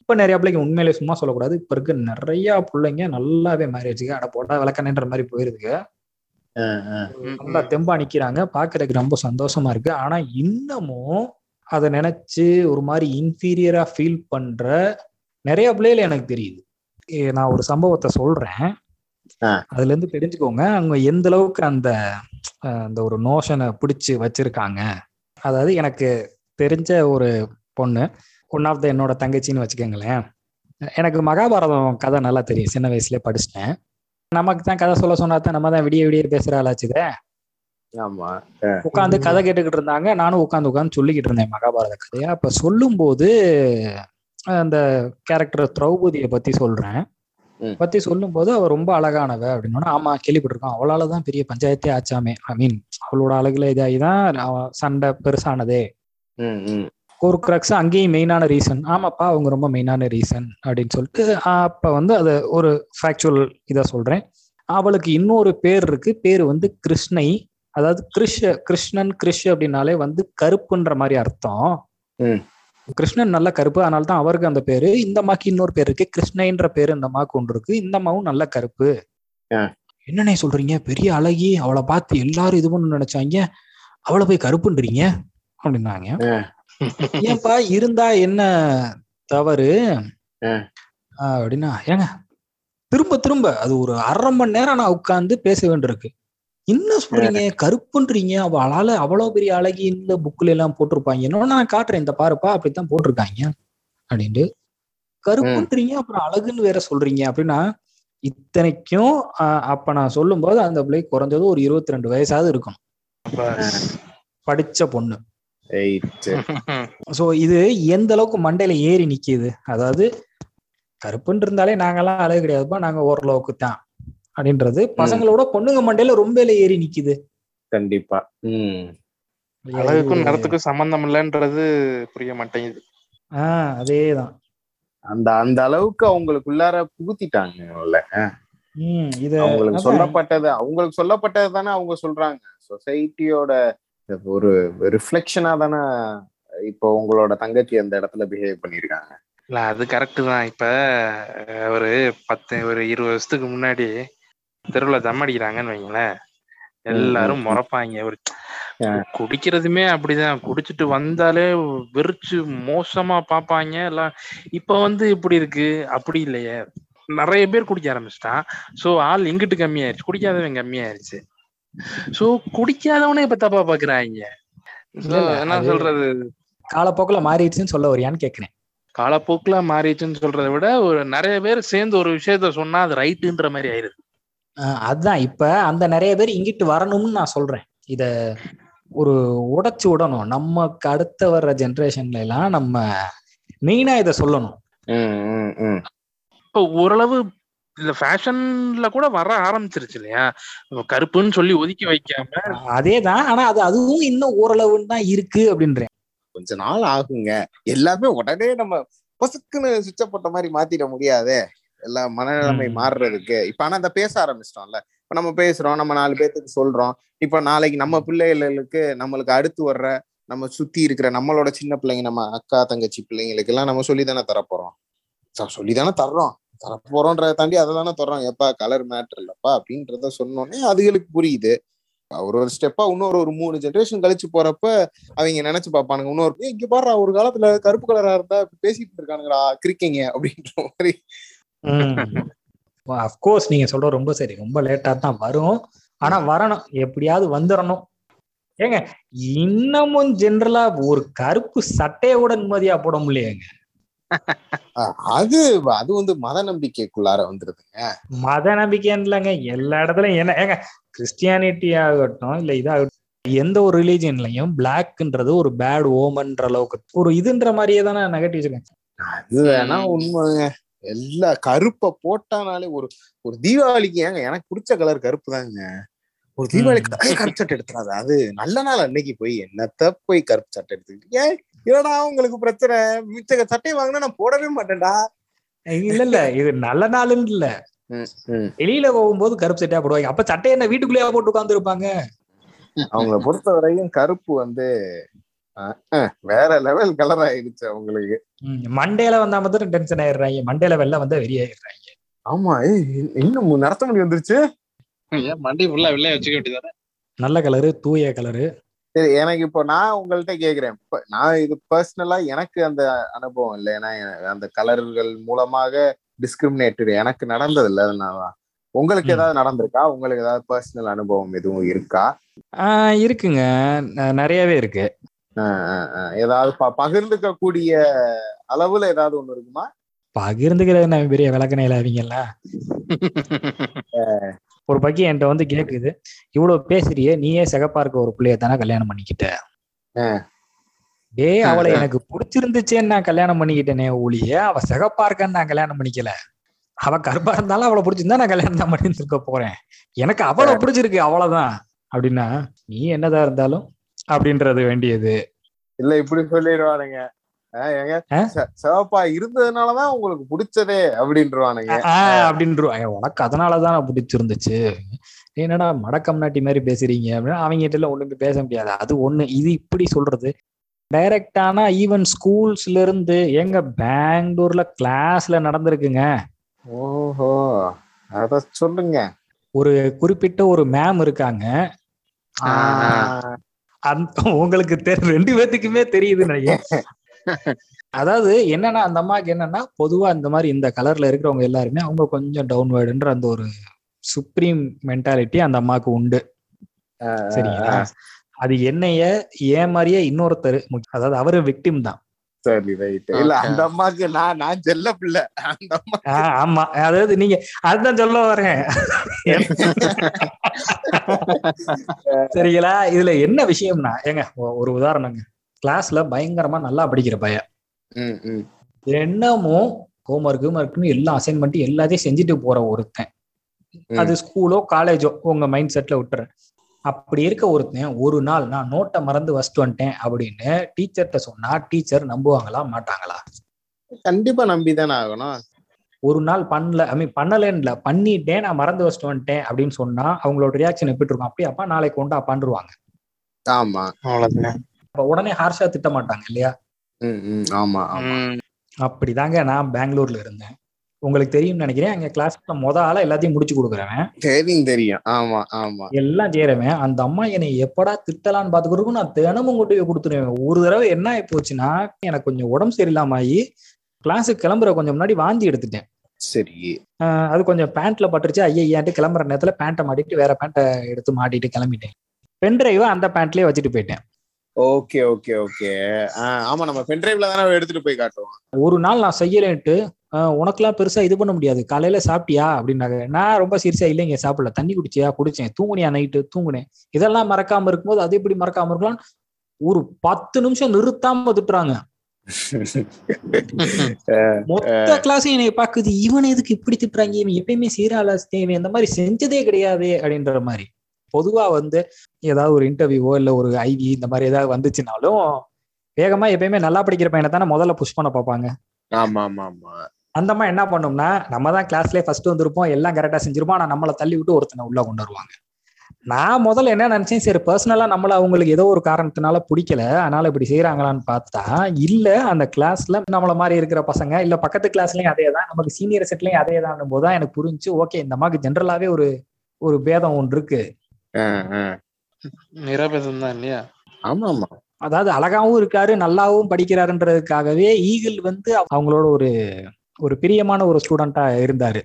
S1: இப்ப நிறைய பிள்ளைங்க உண்மையிலே சும்மா சொல்லக்கூடாது. இப்ப இருக்க நிறைய பிள்ளைங்க நல்லாவே மேரேஜுக்கு அட போட்டா விளக்கணுன்ற மாதிரி போயிருதுங்க. நல்லா தெம்பா நிக்கிறாங்க. பாக்குறதுக்கு ரொம்ப சந்தோஷமா இருக்கு. ஆனா இன்னமும் அதை நினைச்சு ஒரு மாதிரி இன்ஃபீரியரா ஃபீல் பண்ற நிறைய பிள்ளைகள் எனக்கு தெரியுது. நான் ஒரு சம்பவத்தை சொல்றேன். அதுல இருந்து தெரிஞ்சுக்கோங்க. அவங்க எந்த அளவுக்கு அந்த அந்த ஒரு நோஷனை பிடிச்சு வச்சிருக்காங்க. அதாவது எனக்கு தெரிஞ்ச ஒரு பொண்ணு ஒன் ஆஃப் த என்னோட தங்கச்சின்னு வச்சுக்கோங்களேன். எனக்கு மகாபாரதம் கதை நல்லா தெரியும். சின்ன வயசுலயே படிச்சிட்டேன். நமக்கு தான் கதை சொல்ல சொன்னா தான் நம்ம தான் விடிய விடிய பேசுற ஆளாச்சுதே
S3: ஆமா.
S1: உட்காந்து கதை கேட்டுக்கிட்டு இருந்தாங்க. நானும் உட்காந்து உட்காந்து சொல்லிக்கிட்டு இருந்தேன் மகாபாரத கதையை. அப்ப சொல்லும்போது அந்த கேரக்டர் திரௌபதியை பத்தி சொல்றேன். பத்தி சொல்லும்போது அவ ரொம்ப அழகானவ அப்படின்னா ஆமா கேள்விப்பட்டிருக்கோம். அவளாலதான் பெரிய பஞ்சாயத்தே ஆச்சாமே. ஐ மீன் அவளோட அழகுல இதாகி தான் அவ சண்டை பெருசானதே. ஒரு கிரக்ஸ் அங்கேயும் மெயினான ரீசன். ஆமாப்பா அவங்க ரொம்ப மெயினான ரீசன் அப்படின்னு சொல்லிட்டு அப்ப வந்து அது ஒரு ஃபேக்சுவல் இதை சொல்றேன். அவளுக்கு இன்னொரு பேர் இருக்கு. பேர் வந்து கிருஷ்ணை. அதாவது கிருஷ் கிருஷ்ணன் கிருஷ் அப்படின்னாலே வந்து கருப்புன்ற மாதிரி அர்த்தம். கிருஷ்ணன் நல்ல கருப்பு அதனால தான் அவருக்கு அந்த பேரு. இந்த அம்மாக்கு இன்னொரு பேர் இருக்கு. கிருஷ்ணைன்ற பேரு இந்த அம்மாக்கு ஒன்று இருக்கு. இந்த அம்மாவும் நல்ல கருப்பு. என்னண்ணே சொல்றீங்க? பெரிய அழகி. அவளை பார்த்து எல்லாரும் இது பண்ணு நினைச்சாங்க. அவளை போய் கருப்புன்றீங்க? அப்படின்னாங்க. ஏன்பா இருந்தா என்ன தவறு? அப்படின்னா ஏங்க திரும்ப திரும்ப அது ஒரு அரை மணி நேரம் நான் உட்கார்ந்து பேச வேண்டியிருக்கு. என்ன சொல்றீங்க? கருப்புன்றீங்க. அவளால அவ்வளவு பெரிய அழகி இந்த புக்ல எல்லாம் போட்டிருப்பாங்க. இன்னொன்னு நான் காட்டுறேன் இந்த பாருப்பா அப்படித்தான் போட்டிருக்காங்க. அப்படின்ட்டு கருப்புன்றீங்க அப்புறம் அழகுன்னு வேற சொல்றீங்க. அப்படின்னா இத்தனைக்கும் அப்ப நான் சொல்லும்போது அந்த பிள்ளைக்கு குறைஞ்சது ஒரு இருபத்தி ரெண்டு வயசாவது இருக்கும் படிச்ச பொண்ணு. சோ இது எந்த அளவுக்கு மண்டையில ஏறி நிக்குது? அதாவது கருப்புன்னு இருந்தாலே நாங்கெல்லாம் அழகு கிடையாதுப்பா. நாங்க ஓரளவுக்கு தான் அப்படின்றது பசங்களோட பொண்ணுங்க மண்டையில ரொம்ப ஏறி நிக்குது.
S3: கண்டிப்பா. ம்.
S2: அழகுக்கும் நிறத்துக்கும் சம்பந்தம் இல்லைன்றது புரிய மாட்டேங்குது.
S1: ஆஹ் அதேதான்.
S3: அந்த அந்த அளவுக்கு அவங்களுக்குள்ளார புகுத்திட்டாங்கல்ல
S1: உம் இத
S3: அவங்களுக்கு. சொல்லப்பட்டது அவங்களுக்கு சொல்லப்பட்டது தானே அவங்க சொல்றாங்க. சொசைட்டியோட ஒரு ரிஃப்ளெக்ஷனா தானே இப்போ உங்களோட தங்கச்சி அந்த இடத்துல பிஹேவ் பண்ணிருக்காங்க
S2: இல்ல அது கரெக்ட் தான். இப்ப ஒரு பத்து ஒரு இருபது வருஷத்துக்கு முன்னாடி தெருவுல தம் அடிக்கிறாங்கன்னு வைங்களேன். எல்லாரும் முறைப்பாங்க. ஒரு. குடிக்கிறதுமே அப்படிதான். குடிச்சிட்டு வந்தாலே வெறிச்சு மோசமா பாப்பாங்க எல்லாம் இப்ப வந்து இப்படி இருக்கு. அப்படி இல்லையே. நிறைய பேர் குடிக்க ஆரம்பிச்சிட்டான். சோ ஆள் இங்கிட்டு கம்மியாயிருச்சு. குடிக்காதவன் கம்மியாயிருச்சு. சோ குடிக்காதவனே இப்ப தப்பா பாக்குறாங்க. என்ன சொல்றது?
S1: காலப்போக்குல மாறிடுச்சுன்னு சொல்ல வரியான்னு கேக்குறேன்.
S2: காலப்போக்குல மாறிடுச்சுன்னு சொல்றதை விட ஒரு நிறைய பேர் சேர்ந்து ஒரு விஷயத்த சொன்னா அது ரைட்டுன்ற மாதிரி ஆயிருது.
S1: அதுதான் இப்ப அந்த நிறைய பேர் இங்கிட்டு வரணும்னு நான் சொல்றேன். இத ஒரு உடைச்சு விடணும். நமக்கு அடுத்த வர்ற ஜெனரேஷன்ல எல்லாம் நம்ம மெயினா இத சொல்லணும்.
S3: ம், ம், ம்.
S2: இப்போ ஓரளவு இந்த ஃபேஷன்ல கூட வர ஆரம்பிச்சிருச்சு இல்லையா? கருப்புன்னு சொல்லி ஒதுக்கி வைக்காம
S1: அதேதான். ஆனா அது அதுவும் இன்னும் ஓரளவுன்னு தான் இருக்கு அப்படின்றேன்.
S3: கொஞ்ச நாள் ஆகுங்க. எல்லாமே உடனே நம்ம பொசுக்குன்னு சுவிட்ச போட்ட மாதிரி மாத்திட முடியாதே. எல்லா மனநிலைமை. மாறுறதுக்கு. இப்ப ஆனா அந்த பேச ஆரம்பிச்சிட்டோம்ல. இப்ப நம்ம பேசுறோம் நம்ம நாலு பேர்த்துக்கு சொல்றோம். இப்ப நாளைக்கு நம்ம பிள்ளைகளுக்கு நம்மளுக்கு அடுத்து வர்ற நம்ம சுத்தி இருக்கிற நம்மளோட சின்ன பிள்ளைங்க நம்ம அக்கா தங்கச்சி பிள்ளைங்களுக்கு எல்லாம் நம்ம சொல்லி தானே தரப்போறோம் சொல்லி தானே தர்றோம். தரப்போறோன்றத தாண்டி அதை தானே தர்றோம். எப்பா கலர் மேட்டர் இல்லப்பா அப்படின்றத சொன்னோடனே அதுகளுக்கு புரியுது. ஒரு ஒரு ஸ்டெப்பா இன்னொரு ஒரு மூணு ஜெனரேஷன் கழிச்சு போறப்ப அவங்க நினைச்சு பார்ப்பானுங்க. இன்னொரு "ஏய், இங்க பாரு ஒரு காலத்துல கருப்பு கலரா இருந்தா பேசிட்டு இருக்கானுங்கடா கிரிக்கிங்க அப்படின்ற மாதிரி
S1: அப்கோர்ஸ் நீங்க சொல்ற ரொம்ப சரி. ரொம்ப லேட்டா தான் வரும். ஆனா வரணும். எப்படியாவது வந்துடணும் ஏங்க இன்னமும் ஜென்ரலா ஒரு கருப்பு சட்டையை கூட நிம்மதியா போட முடியலையேங்க.
S3: அது அது வந்து மத நம்பிக்கைக்குள்ளார வந்துருதுங்க.
S1: மத நம்பிக்கைன்னு இல்லைங்க. எல்லா இடத்துலயும் என்ன ஏங்க கிறிஸ்டியானிட்டி ஆகட்டும் இல்ல இதாகட்டும் எந்த ஒரு ரிலீஜன்லயும் பிளாக்ன்றது ஒரு பேட் ஓமன்ற அளவுக்கு ஒரு இதுன்ற மாதிரியே தானே நெகட்டிவ்
S3: அது வேணா உண்மைங்க. எல்லா கருப்பை போட்டானாலே ஒரு ஒரு தீபாவளிக்கு ஏங்க எனக்கு பிடிச்ச கலர் கருப்பு தாங்க ஒரு தீபாவளிக்கு கருப்பு சட்டை எடுத்துறாது. அது நல்ல நாள் அன்னைக்கு போய் என்னத்த போய் கருப்பு சட்டை எடுத்துக்கிட்டு ஏன் இல்லடா உங்களுக்கு பிரச்சனை? மிச்ச சட்டை வாங்கினா நான் போடவே மாட்டேன்டா.
S1: இல்ல இல்ல இது நல்ல நாளுன்னு இல்ல. வெளியில போகும்போது கருப்பு சட்டையா போடுவாங்க. அப்ப சட்டை என்ன வீட்டுக்குள்ளேயே போட்டு உட்கார்ந்து இருப்பாங்க?
S3: அவங்கள பொறுத்த வரையும் கருப்பு வந்து வேற லெவல் கலர் ஆயிடுச்சு அவங்களுக்கு.
S1: மண்டேல வந்தா மட்டும் டென்ஷன் ஆயிடுறாங்க. மண்டேல வெள்ள வந்தா வெறியாயிடுறாங்க.
S3: ஆமா ஏய், இன்னும் நடத்த முடியும் வந்துருச்சு.
S2: ஏன் மண்டி ஃபுல்லா வெள்ளைய வச்சுக்க வேண்டியதானே
S1: நல்ல கலரு தூய கலரு
S3: சரி எனக்கு இப்போ நான் உங்கள்ட்ட கேக்குறேன். இப்ப நான் இது பர்சனலா எனக்கு அந்த அனுபவம் இல்லை. ஏன்னா அந்த கலர்கள் மூலமாக டிஸ்கிரிமினேட்டட் எனக்கு நடந்தது இல்லை அதனாலதான் உங்களுக்கு. ஏதாவது நடந்திருக்கா? உங்களுக்கு ஏதாவது பர்சனல் அனுபவம் எதுவும் இருக்கா?
S1: ஆஹ் இருக்குங்க. நிறையவே இருக்கு.
S3: ஏதாவது பகிர்ந்துக்க கூடிய அளவுல ஏதாவது ஒண்ணு இருக்குமா?
S1: பகிர்ந்துக்கிறது நான் பெரிய விளக்கணையில அவங்கல்ல? ஒரு பக்கி என்கிட்ட வந்து கேக்குது இவ்வளவு பேசுறியே நீயே சிகப்பா இருக்க ஒரு பிள்ளைய தானே கல்யாணம் பண்ணிக்கிட்ட. டேய் அவளை எனக்கு பிடிச்சிருந்துச்சேன்னு நான் கல்யாணம் பண்ணிக்கிட்டேனே ஒழிய அவ சிகப்பா இருக்கான்னு நான் கல்யாணம் பண்ணிக்கல. அவ கருப்பா இருந்தாலும் அவளை பிடிச்சிருந்தா நான் கல்யாணம் தான் பண்ணிருக்க போறேன். எனக்கு அவளை பிடிச்சிருக்கு அவ்வளவுதான். அப்படின்னா நீ என்னதான் இருந்தாலும் அப்படின்றது வேண்டியது.
S3: இல்ல இப்படி சொல்லிடுவானுங்க சிவப்பா இருந்ததுனாலதான் உங்களுக்கு பிடிச்சதே அப்படின்றவானுங்க
S1: அப்படின்றோம் உனக்கு அதனாலதான் பிடிச்சிருந்துச்சு. என்னடா மடக்கம் நாட்டி மாதிரி பேசுறீங்க அப்படின்னா அவங்க கிட்ட எல்லாம் ஒண்ணுமே பேச முடியாது. அது ஒண்ணு இது இப்படி சொல்றது. டைரக்டானா ஈவன் ஸ்கூல்ஸ்ல இருந்து எங்க பெங்களூர்ல கிளாஸ்ல நடந்திருக்குங்க.
S3: ஓஹோ அத சொல்லுங்க.
S1: ஒரு குறிப்பிட்ட ஒரு மேம் இருக்காங்க. உங்களுக்கு ரெண்டு பேத்துக்குமே தெரியுது அதாவது என்னன்னா அந்த அம்மாக்கு என்னன்னா பொதுவா இந்த மாதிரி இந்த கலர்ல இருக்கிறவங்க எல்லாருமே அவங்க கொஞ்சம் டவுன்வேர்டுன்ற அந்த ஒரு சுப்ரீம் மென்டாலிட்டி அந்த அம்மாவுக்கு உண்டு. சரிங்களா? அது என்னைய ஏன் மாதிரியே இன்னொருத்தர் அதாவது அவரு விக்டிம் தான்.
S3: சரி ரைட் இல்ல அந்த அம்மாக்கு நான் நான் செல்ல பிள்ளை. அந்த அம்மா
S1: ஆமா. அதாவது நீங்க அதுதான் சொல்ல வரேன். சரிங்களா? இதுல என்ன விஷயம்னா ஏங்க ஒரு உதாரணங்க. கிளாஸ்ல பயங்கரமா நல்லா படிக்கிற பையன்.
S3: ம், ம்.
S1: என்னமோ ஹோம்ஒர்க் ஹோம்ஒர்க்னு எல்லா அசைன்மெண்ட் எல்லாத்தையும் செஞ்சுட்டு போற ஒருத்தன். அது ஸ்கூலோ காலேஜோ உங்க மைண்ட் செட்ல விட்டுறேன். அப்படி இருக்க ஒருத்தன் ஒரு நாள் நான் நோட்டை மறந்து வச்சுட்டு வந்துட்டேன் அப்படின்னு டீச்சர்கிட்ட சொன்னா டீச்சர் நம்புவாங்களா மாட்டாங்களா?
S3: கண்டிப்பா நம்பிதானே ஆகணும்.
S1: ஒரு நாள் பண்ணல ஐ மீன் பண்ணலன்னு பண்ணிட்டேன் நான் மறந்து வச்சுட்டு வந்துட்டேன் அப்படின்னு சொன்னா அவங்களோட ரியாக்ஷன் எப்படி இருக்கும்? அப்படியே அப்பா நாளைக்கு கொண்டா பண்ணுவாங்க
S3: ஆமா.
S1: அப்ப உடனே ஹார்ஷா திட்ட மாட்டாங்க இல்லையா?
S3: ம், ம். ஆமா ஆமா.
S2: ம்.
S1: அப்படிதாங்க நான் பெங்களூர்ல இருந்தேன். உங்களுக்கு தெரியும்னு நினைக்கிறேன். அங்க கிளாஸ்ல மொத ஆளா எல்லாத்தையும் முடிச்சு கொடுக்குறவன்.
S3: தெரியும் தெரியும். ஆமா ஆமா.
S1: எல்லாம் செய்யறவன் அந்த அம்மா என்னை எப்படா திட்டலான்னு பாத்துக்கிறதுக்கும் நான் தினமும் கொண்டு போய் கொடுத்துருவேன். ஒரு தடவை என்ன ஆகி போச்சுன்னா எனக்கு கொஞ்சம் உடம்பு சரியில்லாம ஆகி கிளாஸுக்கு கிளம்புற கொஞ்சம் முன்னாடி வாந்தி எடுத்துட்டேன்.
S3: சரி.
S1: அது கொஞ்சம் பேண்ட்ல பட்டுருச்சு. ஐயான்ட்டு கிளம்புற நேரத்துல பேண்ட்டை மாட்டிட்டு வேற பேண்ட்டை எடுத்து மாட்டிட்டு கிளம்பிட்டேன். பென் டிரைவை அந்த பேண்ட்லயே வச்சுட்டு போயிட்டேன்.
S3: Okay okay okay. ஆமா நம்ம பென்டிரைவ்ல தானே எடுத்துட்டு போய் காட்டுவோம்.
S1: ஒரு நாள் நான் செய்யலேன்ட்டு உனக்கெல்லாம் பெருசா இது பண்ண முடியாது. காலையில சாப்பிட்டியா? அப்படின்னாங்க. நான் ரொம்ப சீரியஸா இல்லைங்க சாப்பிடல. தண்ணி குடிச்சியா? குடிச்சேன். தூங்குனியா? நைட்டு தூங்குனேன். இதெல்லாம் மறக்காம இருக்கும்போது அது எப்படி மறக்காம இருக்கலாம்? ஒரு பத்து நிமிஷம் நிறுத்தாம திட்டுறாங்க. மொத்த கிளாஸ் என்னை பாக்குது இவன் எதுக்கு இப்படி திட்டுறாங்க? இவன் எப்பயுமே சீரால இவன் இந்த மாதிரி செஞ்சதே கிடையாது அப்படின்ற மாதிரி. பொதுவா வந்து ஏதாவது ஒரு இன்டர்வியூவோ இல்ல ஒரு ஐவி இந்த மாதிரி ஏதாவது வந்துச்சுனாலும் வேகமா எப்பயுமே நல்லா படிக்கிற பையனை தானே முதல்ல புஷ் பண்ண பார்ப்பாங்க.
S3: ஆமா ஆமா ஆமா
S1: அந்த அம்மா என்ன பண்ணும்னா நம்ம தான் கிளாஸ்லயே ஃபர்ஸ்ட் வந்திருப்போம் எல்லாம் கரெக்டா செஞ்சிருப்போம் ஆனா நம்மளை தள்ளி விட்டு ஒருத்தனை உள்ள கொண்டு வருவாங்க. நான் முதல்ல என்ன நினைச்சேன் சரி பர்சனலா நம்மள அவங்களுக்கு ஏதோ ஒரு காரணத்தினால பிடிக்கல அதனால இப்படி செய்யறாங்களான்னு பார்த்தா இல்ல அந்த கிளாஸ்ல நம்மள மாதிரி இருக்கிற பசங்க இல்ல பக்கத்து கிளாஸ்லயும் அதே தான் நமக்கு சீனியர் செட்லயும் அதே தான் போதுதான் எனக்கு புரிஞ்சு ஓகே இந்த அம்மாக்கு ஜென்ரலாவே ஒரு ஒரு பேதம் ஒன்று இருக்கு.
S2: நிரபேதம் தான் இல்லையா?
S3: ஆமா ஆமா
S1: அதாவது அழகாவும் இருக்காரு நல்லாவும் படிக்கிறாருன்றதுக்காகவே ஈகிள் வந்து அவங்களோட ஒரு ஒரு பிரியமான ஒரு ஸ்டூடெண்டா இருந்தாரு.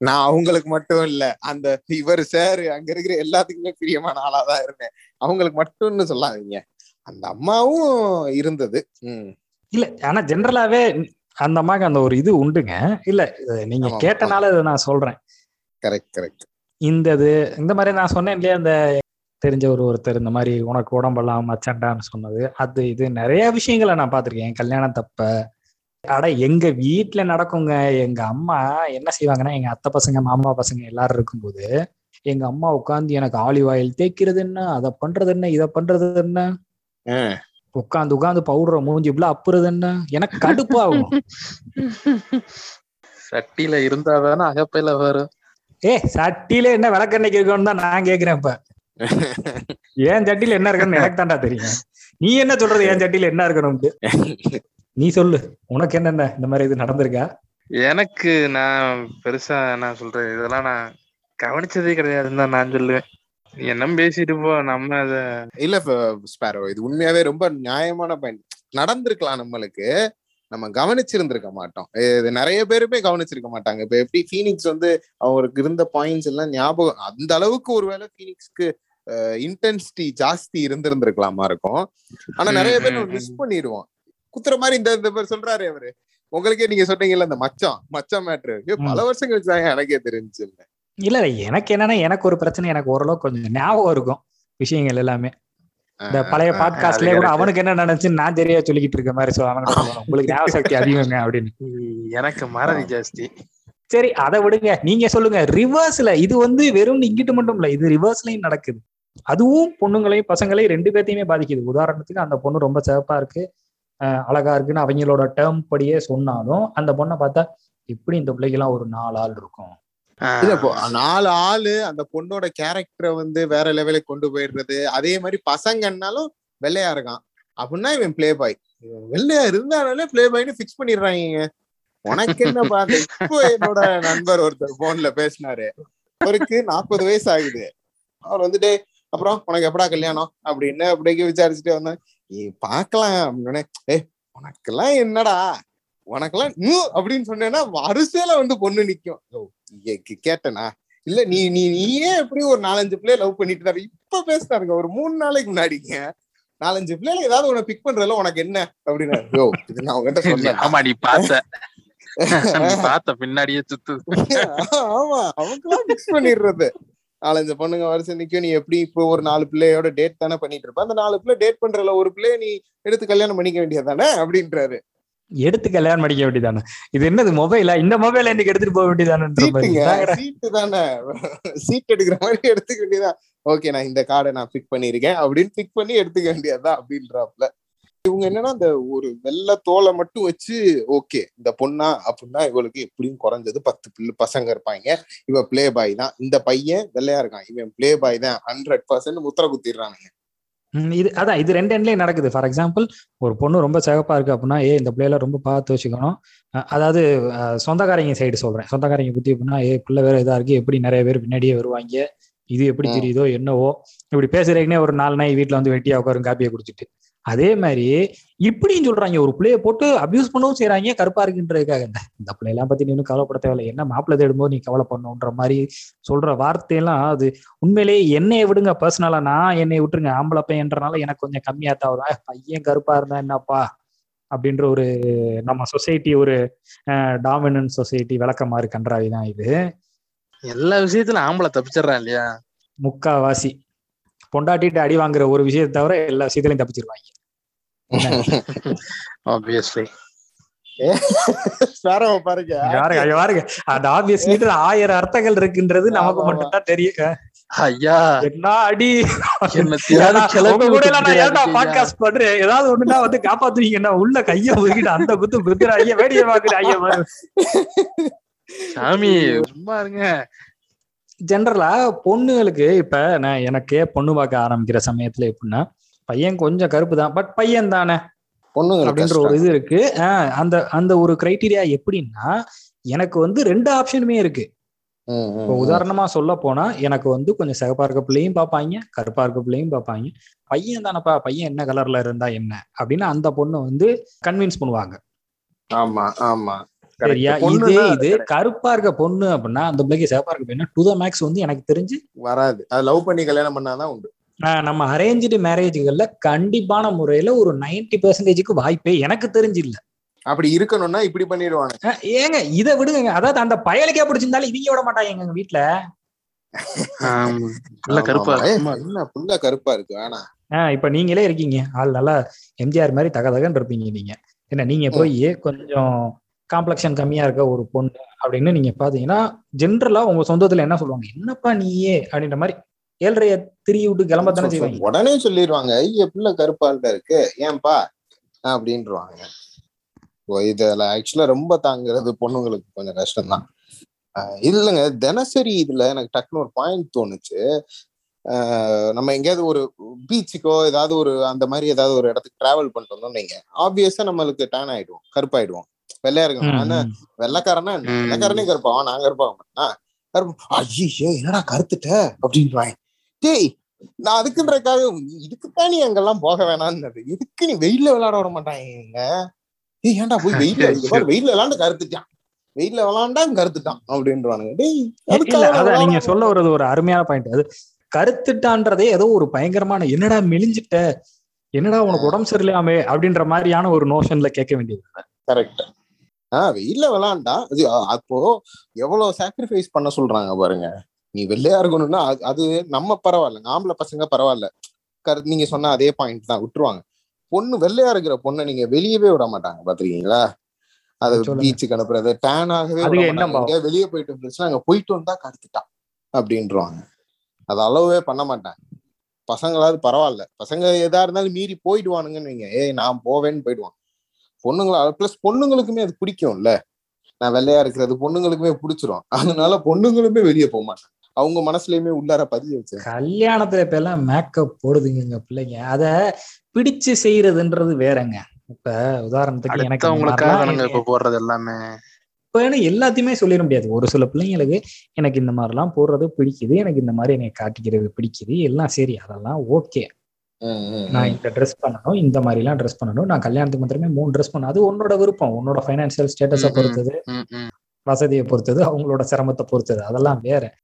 S3: நான் அவங்களுக்கு மட்டும் இல்ல அந்த இவர் சார் அங்க இருக்கிற எல்லாத்துக்குமே பிரியமான ஆளாதான் இருந்தேன். அவங்களுக்கு மட்டும்னு சொல்லாதீங்க. அந்த அம்மாவும் இருந்தது.
S1: இல்ல ஆனா ஜென்ரலாவே அந்த அம்மாக்கு அந்த ஒரு இது உண்டுங்க. இல்ல நீங்க கேட்டனால இதை நான் சொல்றேன்.
S3: கரெக்ட் கரெக்ட்
S1: இந்த இது இந்த மாதிரி நான் சொன்னேன் இல்லையா இந்த தெரிஞ்ச ஒரு ஒருத்தர் இந்த மாதிரி உனக்கு உடம்பெல்லாம் மச்சண்டான்னு சொன்னது அது இது நிறைய விஷயங்களை நான் பார்த்திருக்கேன். கல்யாணம் தப்ப அட எங்க வீட்ல நடக்குங்க. எங்க அம்மா என்ன செய்வாங்கன்னா எங்க அத்தை பசங்க மாமா பசங்க எல்லாரும் இருக்கும்போது எங்க அம்மா உட்காந்து எனக்கு ஆலிவ் ஆயில் தேய்க்கிறது என்ன? அதை பண்றது என்ன? இதை பண்றது என்ன. உட்காந்து உட்காந்து பவுடரை மூஞ்சி இப்படி அப்புறது என்ன? எனக்கு கடுப்பாகும்
S2: சட்டியில இருந்தாதானே அகப்பையில வரும்.
S1: ஏ சட்டியில என்ன விளக்கெண்ணெய்க்கு இருக்கணும் தான் நான் கேக்குறேன் இப்ப. ஏன் சட்டியில என்ன இருக்குன்னு எனக்கு தான்டா தெரியும். நீ என்ன சொல்றது? என் சட்டியில என்ன இருக்கணும்ட்டு? நீ சொல்லு. உனக்கு என்னென்ன இந்த மாதிரி இது நடந்திருக்கா?
S2: எனக்கு நான் பெருசா நான் சொல்றேன் இதெல்லாம் நான் கவனிச்சதே கிடையாதுன்னு தான் நான் சொல்லுவேன். நீ என்ன பேசிட்டு போ நம்ம அத
S3: இல்ல ஸ்பேரோ இது உண்மையாவே ரொம்ப நியாயமான பாயிண்ட். நடந்திருக்கலாம் நம்மளுக்கு. நம்ம கவனிச்சிருந்திருக்க மாட்டோம். இது நிறைய பேருமே கவனிச்சிருக்க மாட்டாங்க. இப்ப எப்படி ஃபீனிக்ஸ் வந்து அவருக்கு இருந்த பாயிண்ட்ஸ் எல்லாம் ஞாபகம் அந்த அளவுக்கு ஒருவேளை ஃபீனிக்ஸ்க்கு இன்டென்சிட்டி ஜாஸ்தி இருந்திருந்திருக்கலாமா இருக்கும். ஆனா நிறைய பேர் மிஸ் பண்ணிடுவோம். குத்துற மாதிரி இந்த சொல்றாரு அவரு. உங்களுக்கே நீங்க சொன்னீங்கல்ல இந்த மச்சான் மச்சான் மேட்ரு பல வருஷம் கழிச்சு எனக்கே தெரிஞ்சு
S1: இல்ல இல்ல எனக்கு என்னன்னா எனக்கு ஒரு பிரச்சனை எனக்கு ஓரளவுக்கு கொஞ்சம் ஞாபகம் இருக்கும். விஷயங்கள் எல்லாமே. இந்த பழைய பாட்காஸ்ட்லயே கூட அவனுக்கு என்ன நினைச்சுன்னு நான் தெரியா சொல்லிக்கிட்டு இருக்க மாதிரி சொல்ல அவனுக்கு சொல்லுவான், உங்களுக்கு ஞாபக சக்தி அதிகங்க அப்படின்னு.
S2: எனக்கு மறதி ஜாஸ்தி.
S1: சரி அதை விடுங்க. நீங்க சொல்லுங்க. ரிவர்ஸ்ல இது வந்து வெறும் இங்கிட்டு மட்டும் இல்ல இது ரிவர்ஸ்லயும் நடக்குது. அதுவும் பொண்ணுங்களையும் பசங்களையும் ரெண்டு பேர்த்தையுமே பாதிக்குது. உதாரணத்துக்கு அந்த பொண்ணு ரொம்ப சிறப்பா இருக்கு. அழகா இருக்குன்னு அவங்களோட டேர்ம் படியே சொன்னாலும் அந்த பொண்ணை பார்த்தா இப்படி இந்த பிள்ளைக்கெல்லாம் ஒரு நாலு ஆள் இருக்கும்.
S3: இல்ல இப்போ நாலு ஆளு அந்த பொண்ணோட கேரக்டரை வந்து வேற லெவலுக்கு கொண்டு போயிடுறது அதே மாதிரி பசங்கன்னாலும் வெள்ளையா இருக்கான். அப்படின்னா இவன் பிளே பாய் வெள்ளையா இருந்தாலே பிளே பாய்னு ஃபிக்ஸ் பண்ணிடுறாங்க உனக்கு என்னப்பா அந்த இப்போ என்னோட நண்பர் ஒருத்தர் போன்ல பேசினாரு. அவருக்கு நாற்பது வயசு ஆகுது. அவர் வந்துட்டு அப்புறம் உனக்கு எப்படா கல்யாணம்? அப்படின்னு அப்படியே விசாரிச்சுட்டு வந்தேன் பாக்கலாம் அப்படின்னு ஏய் உனக்கெல்லாம் என்னடா? உனக்கெல்லாம் நீ அப்படின்னு சொன்னேன்னா வரிசையில வந்து பொண்ணு நிக்கும். ஏ- கேட்டனா? இல்ல நீ நீ நீயே எப்படி ஒரு நாலஞ்சு பிள்ளைய லவ் பண்ணிட்டு இருந்தாரு இப்ப பேசினாருங்க ஒரு மூணு நாளைக்கு முன்னாடிங்க. நாலஞ்சு பிள்ளைல ஏதாவது உன பிக் பண்றதுல உனக்கு என்ன? அப்படின்னு யோ இது நான் உங்ககிட்ட சொன்னேன்.
S2: ஆமா நீ பார்த்த. நீ பார்த்த பின்னாடியே சுத்து.
S3: ஆமா அவங்களாம் பிக்ஸ் பண்ணிடுறது. நாலஞ்சு பொண்ணுங்க வருஷம் நிக்கும். நீ எப்படி இப்போ ஒரு நாலு பிள்ளையோட டேட் தானே பண்ணிட்டு இருப்ப அந்த நாலு பிள்ளை டேட் பண்றதுல ஒரு பிள்ளைய நீ எடுத்து கல்யாணம் பண்ணிக்க வேண்டியதானே அப்படின்றாரு.
S1: எடுத்து கல்யாணம் பண்ணிக்க வேண்டியதானே இது என்னது மொபைலா இந்த மொபைல் இன்னைக்கு எடுத்துட்டு போக இதாங்கடா.
S3: சீட்டு தானே. சீட் எடுக்கிற மாதிரி எடுத்துக்க வேண்டியதா ஓகே நான் இந்த கார்டை நான் பிக் பண்ணிருக்கேன் அப்படின்னு பிக் பண்ணி எடுத்துக்க வேண்டியதா அப்படின்றாப்ல இவங்க என்னன்னா அந்த ஒரு வெள்ளை தோலை மட்டும் வச்சு ஓகே இந்த பொண்ணா அப்படின்னா இவளுக்கு எப்படியும் குறைஞ்சது பத்து பிள்ளை பசங்க இருப்பாங்க. இவ பிளே பாய் தான். இந்த பையன் வெள்ளையா இருக்கான். இவன் பிளே பாய் தான். ஹண்ட்ரட் பர்சன்ட் முத்திர குத்திடுறானுங்க.
S1: ம், இது அதான் இது ரெண்டு எண்ட்லயும் நடக்குது. ஃபார் எக்ஸாம்பிள் ஒரு பொண்ணு ரொம்ப சிகப்பா இருக்கு அப்படின்னா ஏ இந்த பிள்ளைல ரொம்ப பார்த்து வச்சுக்கணும். அதாவது சொந்தக்காரங்க சைடு சொல்றேன். சொந்தக்காரங்க புத்தி அப்படின்னா ஏ பிள்ளை வேற இதா இருக்கு. எப்படி நிறைய பேர் பின்னாடியே வருவாங்க? இது எப்படி. தெரியுதோ என்னவோ? இப்படி பேசுறீங்கன்னே ஒரு நாலு நாய் வீட்டுல வந்து வெட்டியா உட்காரும் காப்பியை குடிச்சிட்டு. அதே மாதிரி இப்படியும் சொல்றாங்க. ஒரு பிள்ளைய போட்டு அபியூஸ் பண்ணவும் செய்றாங்க. கருப்பா இருக்குன்றதுக்காக. இந்த பிள்ளையெல்லாம் பத்தி நீ கவலைப்பட தேவையில்லை. என்ன மாப்பிள்ளை தேடும்போது நீ கவலை பண்ணுன்ற மாதிரி சொல்ற வார்த்தையெல்லாம் அது உண்மையிலேயே என்னைய விடுங்க பர்சனலா நான் என்னை விட்டுருங்க. ஆம்பளை பையன்றனால எனக்கு கொஞ்சம் கம்மியா தான் வரும் பையன் கருப்பா இருந்தா என்னப்பா? அப்படின்ற ஒரு நம்ம சொசைட்டி ஒரு டாமினன்ட் சொசைட்டி விளக்கமாறு கன்றாவி தான் இது.
S2: எல்லா விஷயத்துல ஆம்பளை தப்பிச்சிடுறான் இல்லையா?
S1: முக்காவாசி. பொண்டாட்டிட்டு அடி வாங்குற ஒரு விஷயத்தை தவிர எல்லா விஷயத்திலையும் தப்பிச்சிருவாங்க.
S2: ஆப்வியஸ்லி
S3: பாருங்க.
S1: யாருங்க ஐயா, பாருங்க. அந்த ஆப்வியஸ்லி ஆயிரம் அர்த்தங்கள் இருக்குன்றது நமக்கு மட்டும் தான் தெரியும்.
S2: ஐயா.
S1: என்ன அடி. பாட்காஸ்ட் பண்றேன்? ஏதாவது ஒண்ணுனா வந்து காப்பாத்துவீங்க. நான் உள்ள கைய முறுக்கிட்டு அந்த குத்து குத்துற ஐயா வேடிய பாக்குற ஐயா பாரு.
S2: சாமி சும்மா இருங்க.
S1: ஜென்ரலா பொண்ணுங்களுக்கு இப்ப நான் எனக்கே பொண்ணு பார்க்க ஆரம்பிக்கிற சமயத்துல எப்படின்னா பையன் கொஞ்சம் கருப்பு தான் பட் பையன் தானே? அப்படின்ற ஒரு இது இருக்கு. அந்த அந்த ஒரு கிரைட்டீரியா எப்படின்னா எனக்கு வந்து ரெண்டு ஆப்ஷனுமே இருக்கு. இப்போ உதாரணமா சொல்ல போனா எனக்கு வந்து கொஞ்சம் சிகப்பா இருக்க பிள்ளையும் பார்ப்பாங்க கருப்பா இருக்க பிள்ளையும் பார்ப்பாங்க. பையன் தானப்பா பையன் என்ன கலர்ல இருந்தா என்ன? அப்படின்னு அந்த பொண்ணு வந்து கன்வின்ஸ் பண்ணுவாங்க.
S3: ஆமா ஆமா.
S1: சரியா. இதே இது கருப்பா இருக்க பொண்ணு அப்படின்னா அந்த பிள்ளைக்கு சிகப்பா இருக்க பொண்ணு டு த மேக்ஸ் வந்து எனக்கு தெரிஞ்சு
S3: வராது. அது லவ் பண்ணி கல்யாணம் பண்ணாதான் உண்டு.
S1: நம்ம அரேஞ்சு மேரேஜ்கள்ல கண்டிப்பான முறையில ஒரு 90% பெர்சன்டேஜுக்கு வாய்ப்பே எனக்கு தெரிஞ்சு இல்ல
S3: அப்படி இருக்கணும்னா இப்படி பண்ணிடுவாங்க.
S1: ஏங்க இதை விடுங்க அதாவது அந்த பயலுக்கே பிடிச்சிருந்தாலும் இவங்க விட மாட்டாங்க எங்க வீட்டுல
S2: ஆமா. நல்ல கருப்பா
S3: புள்ள கருப்பா இருக்கு ஆனா
S1: ஆஹ் இப்ப நீங்களே இருக்கீங்க. ஆள் நல்லா எம்ஜிஆர் மாதிரி தக தகன்னு இருப்பீங்க நீங்க. என்ன நீங்க போய் கொஞ்சம் காம்ப்ளெக்ஷன் கம்மியா இருக்க ஒரு பொண்ணு அப்படின்னு நீங்க பாத்தீங்கன்னா ஜென்ரலா உங்க சொந்தத்துல என்ன சொல்லுவாங்க? என்னப்பா நீயே? அப்படின்ற மாதிரி ஏழ்றைய திரி விட்டு கிளம்ப தானே செய்வாங்க?
S3: உடனே சொல்லிடுவாங்க ஐய பிள்ளை கருப்பால்ட்ட இருக்கு. ஏன்பா? அப்படின்றாங்க இதுல ஆக்சுவலா ரொம்ப தாங்குறது பொண்ணுங்களுக்கு கொஞ்சம் கஷ்டம்தான். இல்லைங்க தினசரி இதுல எனக்கு டக்குன்னு ஒரு பாயிண்ட் தோணுச்சு. ஆஹ் நம்ம எங்கேயாவது ஒரு பீச்சுக்கோ ஏதாவது ஒரு அந்த மாதிரி ஏதாவது ஒரு இடத்துக்கு டிராவல் பண்ணிட்டு வந்தோம் நீங்க ஆப்வியஸா நம்மளுக்கு டேன் ஆயிடுவோம் கருப்பாயிடுவோம். வெள்ளையா இருக்கணும். ஆனா வெள்ளைக்காரனா. வெள்ளைக்காரனே கருப்பாவா? நான் கருப்பு. ஐயோ என்னடா கருத்துட்ட? அப்படின்றாங்க டேய் நான் அதுக்குன்றக்காக இதுக்குத்தான் நீ அங்கெல்லாம் போக வேணாம்னு இதுக்கு நீ வெயில்ல விளையாட விட மாட்டாங்க ஏய் ஏன்டா போய் வெயில்ல வெயில்ல விளையாண்டு கருத்துட்டான். வெயில்ல விளையாண்டா கருத்துட்டான் அப்படின்றானுங்க டேய்
S1: நீங்க சொல்ல வர்றது ஒரு அருமையான பாயிண்ட் அது கருத்துட்டான்றதே ஏதோ ஒரு பயங்கரமான என்னடா மெலிஞ்சிட்ட? என்னடா உனக்கு உடம்பு சரியில்லாமே? அப்படின்ற மாதிரியான ஒரு நோஷன்ல கேட்க வேண்டியது
S3: கரெக்ட் ஆஹ் வெயில்ல விளையாண்டா அப்போ எவ்வளவு சாக்ரிஃபைஸ் பண்ண சொல்றாங்க பாருங்க. நீ வெள்ளையா இருக்கணும்னா அது- அது நம்ம பரவாயில்ல. ஆம்பளை பசங்க பரவாயில்ல. கரு நீங்க சொன்ன அதே பாயிண்ட் தான். விட்டுருவாங்க. பொண்ணு வெள்ளையா இருக்கிற பொண்ணை நீங்க வெளியவே விட மாட்டாங்க. பாத்திருக்கீங்களா? அது. பீச்சுக்கு அனுப்புறது டேன் ஆகவே
S1: அதுக்கு
S3: விட
S1: என்ன
S3: மாட்டாங்க.
S1: பாவம்?
S3: எங்கேயாவது வெளியே போயிட்டு இருந்துச்சுன்னா அங்க போயிட்டு வந்தா கருத்துட்டான் அப்படின்றாங்க அது அளவே பண்ண மாட்டாங்க. பசங்களாவது பரவாயில்ல. பசங்க எதா இருந்தாலும் மீறி போயிடுவானுங்கன்னு வைங்க. ஏய் நான் போவேன்னு போயிடுவான். பொண்ணுங்களா பிளஸ் பொண்ணுங்களுக்குமே அது பிடிக்கும்ல. நான் வெள்ளையா இருக்கிறது பொண்ணுங்களுக்குமே பிடிச்சிரும். அதனால பொண்ணுங்களுமே வெளியே போக மாட்டாங்க. அவங்க மனசுலயுமே உள்ளார பதிய வச்சு
S1: கல்யாணத்துல இப்ப எல்லாம் மேக்கப் போடுதுங்க பிள்ளைங்க. அத பிடிச்சு செய்யறதுன்றது வேறங்க. இப்ப உதாரணத்துக்கு எனக்கு
S2: இப்ப போடுறது எல்லாமே?
S1: இப்ப எல்லாத்தையுமே சொல்லிட முடியாது. ஒரு சில பிள்ளைங்களுக்கு எனக்கு இந்த மாதிரிலாம் போடுறது பிடிக்குது. எனக்கு இந்த மாதிரி என்னை காட்டிக்கிறது பிடிக்குது. எல்லாம் சரி அதெல்லாம் ஓகே. நான். இந்த ட்ரெஸ் பண்ணணும் இந்த மாதிரி எல்லாம் ட்ரெஸ் பண்ணணும். நான் கல்யாணத்துக்கு மாத்திரமே மூணு ட்ரெஸ் பண்ணணும். அது உன்னோட விருப்பம். உன்னோட ஃபைனான்சியல் ஸ்டேட்டஸை. பொறுத்தது
S2: ம், ம்.
S1: வசதியை பொறுத்தது அவங்களோட சிரமத்தை பொறுத்தது. அதெல்லாம் வேற.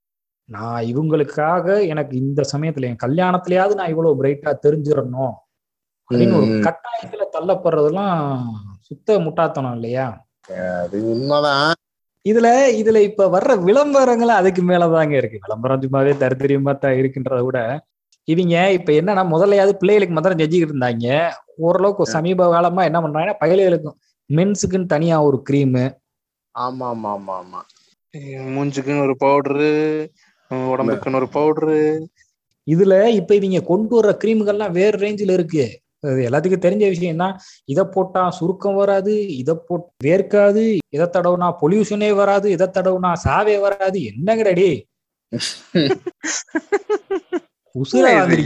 S1: நான் இவங்களுக்காக எனக்கு இந்த சமயத்துல என் கல்யாணத்திலயாவது நான் இவ்வளவு பிரைட்டா தெரிஞ்சிடணும் அப்படின்னு ஒரு. கட்டாயத்துல தள்ளப்படுறதெல்லாம் சுத்த முட்டாத்தனம் இல்லையா?
S3: அது உண்மைதான்.
S1: இதுல இதுல இப்ப வர்ற விளம்பரங்கள் அதுக்கு மேலதாங்க இருக்கு. விளம்பரம் சும்மாவே தரித்திரியமா தான் இருக்குன்றத விட இவங்க இப்ப என்னன்னா முதல்லையாவது பிள்ளைகளுக்கு மாத்திரம் செஞ்சுக்கிட்டு இருந்தாங்க. ஓரளவுக்கு சமீப காலமா என்ன பண்றாங்கன்னா பயலுகளுக்கும் மென்ஸுக்குன்னு தனியா ஒரு கிரீம்
S3: ஆமா ஆமா ஆமா ஆமா
S2: மூஞ்சுக்குன்னு ஒரு பவுடரு உடம்புக்குன்னு ஒரு பவுடரு
S1: இதுல இப்ப இவங்க கொண்டு வர்ற கிரீம்கள்லாம் வேற ரேஞ்சில் இருக்கு. அது எல்லாத்துக்கும் தெரிஞ்ச விஷயம் தான் இதை போட்டா சுருக்கம் வராது இதை போட் வேர்க்காது இதை தடவுனா பொல்யூஷனே வராது இதை தடவுனா சாவே வராது. என்னங்கடடி?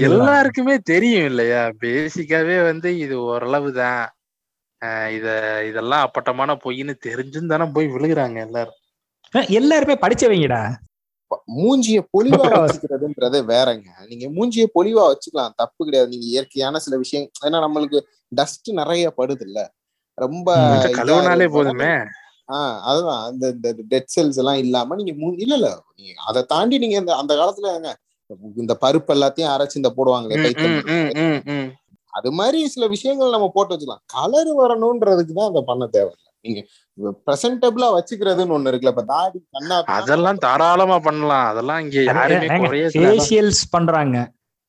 S2: எல்லாருக்குமே தெரியும் இல்லையா? பேசிக்காவே வந்து இது ஓரளவு தான். இத இதெல்லாம் அப்பட்டமான பொய்ன்னு தெரிஞ்சும் தானே போய் விழுகுறாங்க எல்லாரும்.
S1: எல்லாருமே படிச்சவங்கடா.
S3: மூஞ்சிய பொலிவா. வச்சுக்கிறதுன்றது வேறங்க. நீங்க மூஞ்சிய பொலிவா வச்சுக்கலாம். தப்பு கிடையாது. நீங்க இயற்கையான சில விஷயம் ஏன்னா நம்மளுக்கு டஸ்ட் நிறைய படுது இல்ல ரொம்ப
S2: கழுவுனாலே. போதுமே.
S3: ஆஹ் அதுதான். அந்த இந்த டெட் செல்ஸ் எல்லாம் இல்லாம நீங்க இல்ல இல்ல. நீங்க அதை தாண்டி நீங்க இந்த அந்த காலத்துல இந்த பருப்பு எல்லாத்தையும் அரைச்சு இந்த போடுவாங்களே. அது மாதிரி சில விஷயங்கள் நம்ம போட்டு வச்சுக்கலாம். கலர் வரணும்ன்றதுக்கு தான் அதை பண்ண தேவையில்லை. நீங்க பிரசன்டபிளா வச்சுக்கிறதுன்னு ஒண்ணு இருக்குல்ல இப்ப தாடி கண்ணா
S2: அதெல்லாம் தாராளமா பண்ணலாம். அதெல்லாம் இங்க யாருமே குறைய சொல்லல.
S1: ஃபேஷியல்ஸ் பண்றாங்க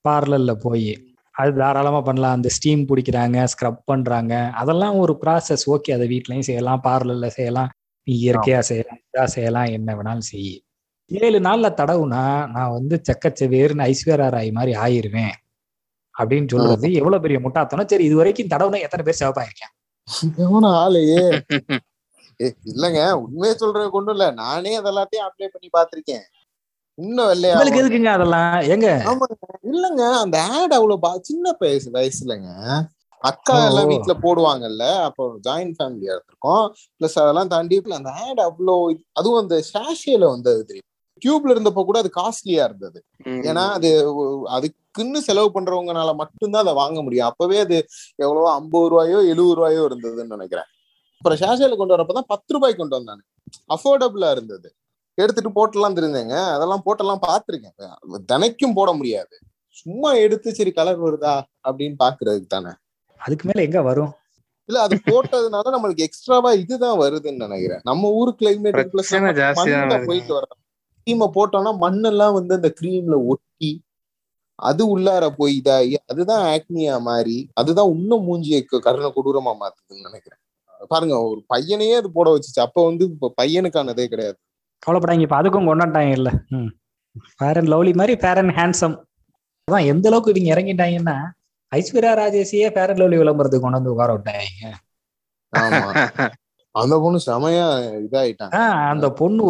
S1: பார்லர்ல போய். அது தாராளமா பண்ணலாம். அந்த ஸ்டீம் பிடிக்கிறாங்க ஸ்க்ரப் பண்றாங்க. அதெல்லாம் ஒரு ப்ராசஸ் ஓகே அதை வீட்லயும் செய்யலாம் பார்லர்ல செய்யலாம். நீ இயற்கையா செய்யலாம் இதா செய்யலாம் என்ன வேணாலும் செய் ஏழு நாள்ல தடவுனா நான் வந்து செக்கச்செவேர்னு ஐஸ்வர்யா ராய் மாதிரி ஆயிருவேன். அப்படின்னு சொல்றது எவ்வளவு பெரிய முட்டாத்தனம் சரி இது வரைக்கும் தடவுனா எத்தனை பேர் சிவப்பாயிருக்கேன்?
S3: எவனும் ஆளையே இல்லங்க உண்மையை சொல்றது கொண்டு இல்ல. நானே அதெல்லாத்தையும் அப்ளை பண்ணி பார்த்திருக்கேன். இன்னும் வெள்ளையா
S1: அதெல்லாம்? எங்க?
S3: இல்லங்க அந்த ஆட் அவ்வளவு சின்ன வயசு வயசுலங்க. அக்கா. எல்லாம் வீட்டுல போடுவாங்கல்ல அப்போ ஜாயிண்ட் ஃபேமிலியா இருந்திருக்கோம் பிளஸ் அதெல்லாம் தாண்டி அந்த ஆட் அவ்வளோ அதுவும் அந்த ஷாஷேல வந்தது தெரியும்? டியூப்ல இருந்தப்போ கூட அது காஸ்ட்லியா இருந்தது. ஏன்னா அது அதுக்குன்னு செலவு பண்றவங்கனால மட்டும்தான் அதை வாங்க முடியும். அப்பவே அது எவ்வளவோ ஐம்பது ரூபாயோ எழுபது ரூபாயோ இருந்ததுன்னு நினைக்கிறேன். அப்புறம் ஷாஷேல கொண்டு வரப்பதான் பத்து ரூபாய்க்கு கொண்டு வந்தாங்க அஃபோர்டபுளா இருந்தது. எடுத்துட்டு போட்டெல்லாம் தெரிஞ்சேங்க அதெல்லாம் போட்டெல்லாம் பார்த்திருக்கேன். தினைக்கும் போட முடியாது. சும்மா எடுத்து சரி கலர் வருதா அப்படின்னு பாக்குறதுக்கு தானே.
S1: அதுக்கு மேல எங்க வரும்?
S3: இல்ல அது போட்டதுனால நம்மளுக்கு எக்ஸ்ட்ராவா இதுதான் வருதுன்னு நினைக்கிறேன். நம்ம ஊர் கிளைமேட். போயிட்டு வர கிரீமை போட்டோம்னா மண்ணெல்லாம் வந்து அந்த கிரீம்ல ஒட்டி அது உள்ளார போய் இதாகி அதுதான் ஆக்னியா மாறி அதுதான் இன்னும் மூஞ்சியை கருண கொடூரமா மாத்துதுன்னு நினைக்கிறேன். பாருங்க ஒரு பையனையே அது போட வச்சுச்சு. அப்ப வந்து இப்ப பையனுக்கானதே கிடையாது.
S1: கவலைப்படாங்க இப்ப அதுக்கும் கொண்டாட்டாங்க இல்ல. ஃபேர் அண்ட் லவ்லி மாதிரி ஃபேர் அண்ட் ஹேண்ட்ஸம் அதான் எந்த அளவுக்கு இவங்க இறங்கிட்டாங்கன்னா ஐஸ்வர்யா ராஜேஷையே ஃபேர் அண்ட் லவ்லி விளம்பரத்துக்கு கொண்டு வந்து உட்கார விட்டாங்க.
S3: அந்த பொண்ணு செமையா இதாயிட்டாங்க
S1: அந்த பொண்ணு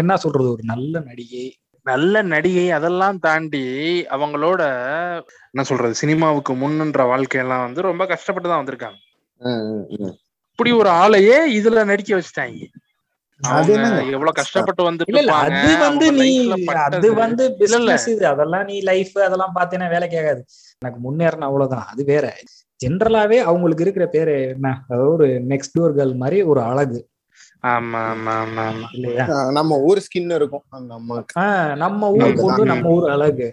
S1: என்ன சொல்றது ஒரு நல்ல நடிகை
S2: நல்ல நடிகை அதெல்லாம் தாண்டி அவங்களோட என்ன சொல்றது சினிமாவுக்கு முன்னுன்ற வாழ்க்கையெல்லாம் வந்து ரொம்ப கஷ்டப்பட்டு தான் வந்திருக்காங்க. இப்படி ஒரு ஆளையே இதுல நடிக்க வச்சுட்டாங்க? எவ்வளவு கஷ்டப்பட்டு இருப்பாங்க,
S1: அது வந்து நீ அது. வந்து. பிசினஸ் இது அதெல்லாம் நீ லைஃப் அதெல்லாம் பார்த்தேன்னா வேலைக்கு ஆகாது எனக்கு முன்னேறணும் அவ்வளவுதான் அது வேற ஜென்ரலாவே அவங்களுக்கு இருக்கிற பேரு என்ன? அதாவது ஒரு நெக்ஸ்ட் டோர் கேர்ள் மாதிரி ஒரு அழகு.
S2: ஆமா ஆமா ஆமா ஆமா.
S1: இல்லையா?
S3: ஆஹ் நம்ம ஊர் ஸ்கின் இருக்கும்.
S1: நம்ம ஊர். பொண்ணு நம்ம ஊர் அழகு.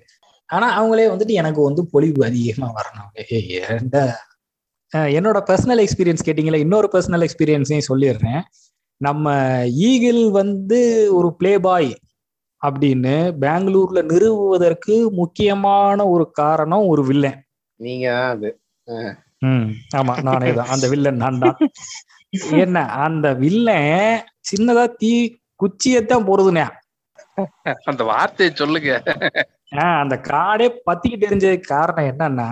S1: ஆனா அவங்களே வந்துட்டு எனக்கு வந்து பொலிவு அதிகமா வரணும். ஏய், ஏன்டா ஆஹ் என்னோட பர்சனல் எக்ஸ்பீரியன்ஸ் கேட்டீங்களா இன்னொரு பர்சனல் எக்ஸ்பீரியன்ஸையும் சொல்லிடுறேன். நம்ம ஈகிள் வந்து ஒரு பிளே பாய் அப்படின்னு பெங்களூர்ல நிறுவுவதற்கு முக்கியமான ஒரு காரணம் ஒரு வில்லன்
S3: நீங்க அது.
S1: ஆமா நானே தான். அந்த வில்லன் நான் தான். என்ன அந்த வில்லன் சின்னதா தீ குச்சியத்தான் போறதுனே
S2: அந்த வார்த்தையை சொல்லுங்க.
S1: ஆஹ் அந்த காடே பத்திக்கிட்டு தெரிஞ்சதுக்கு காரணம் என்னன்னா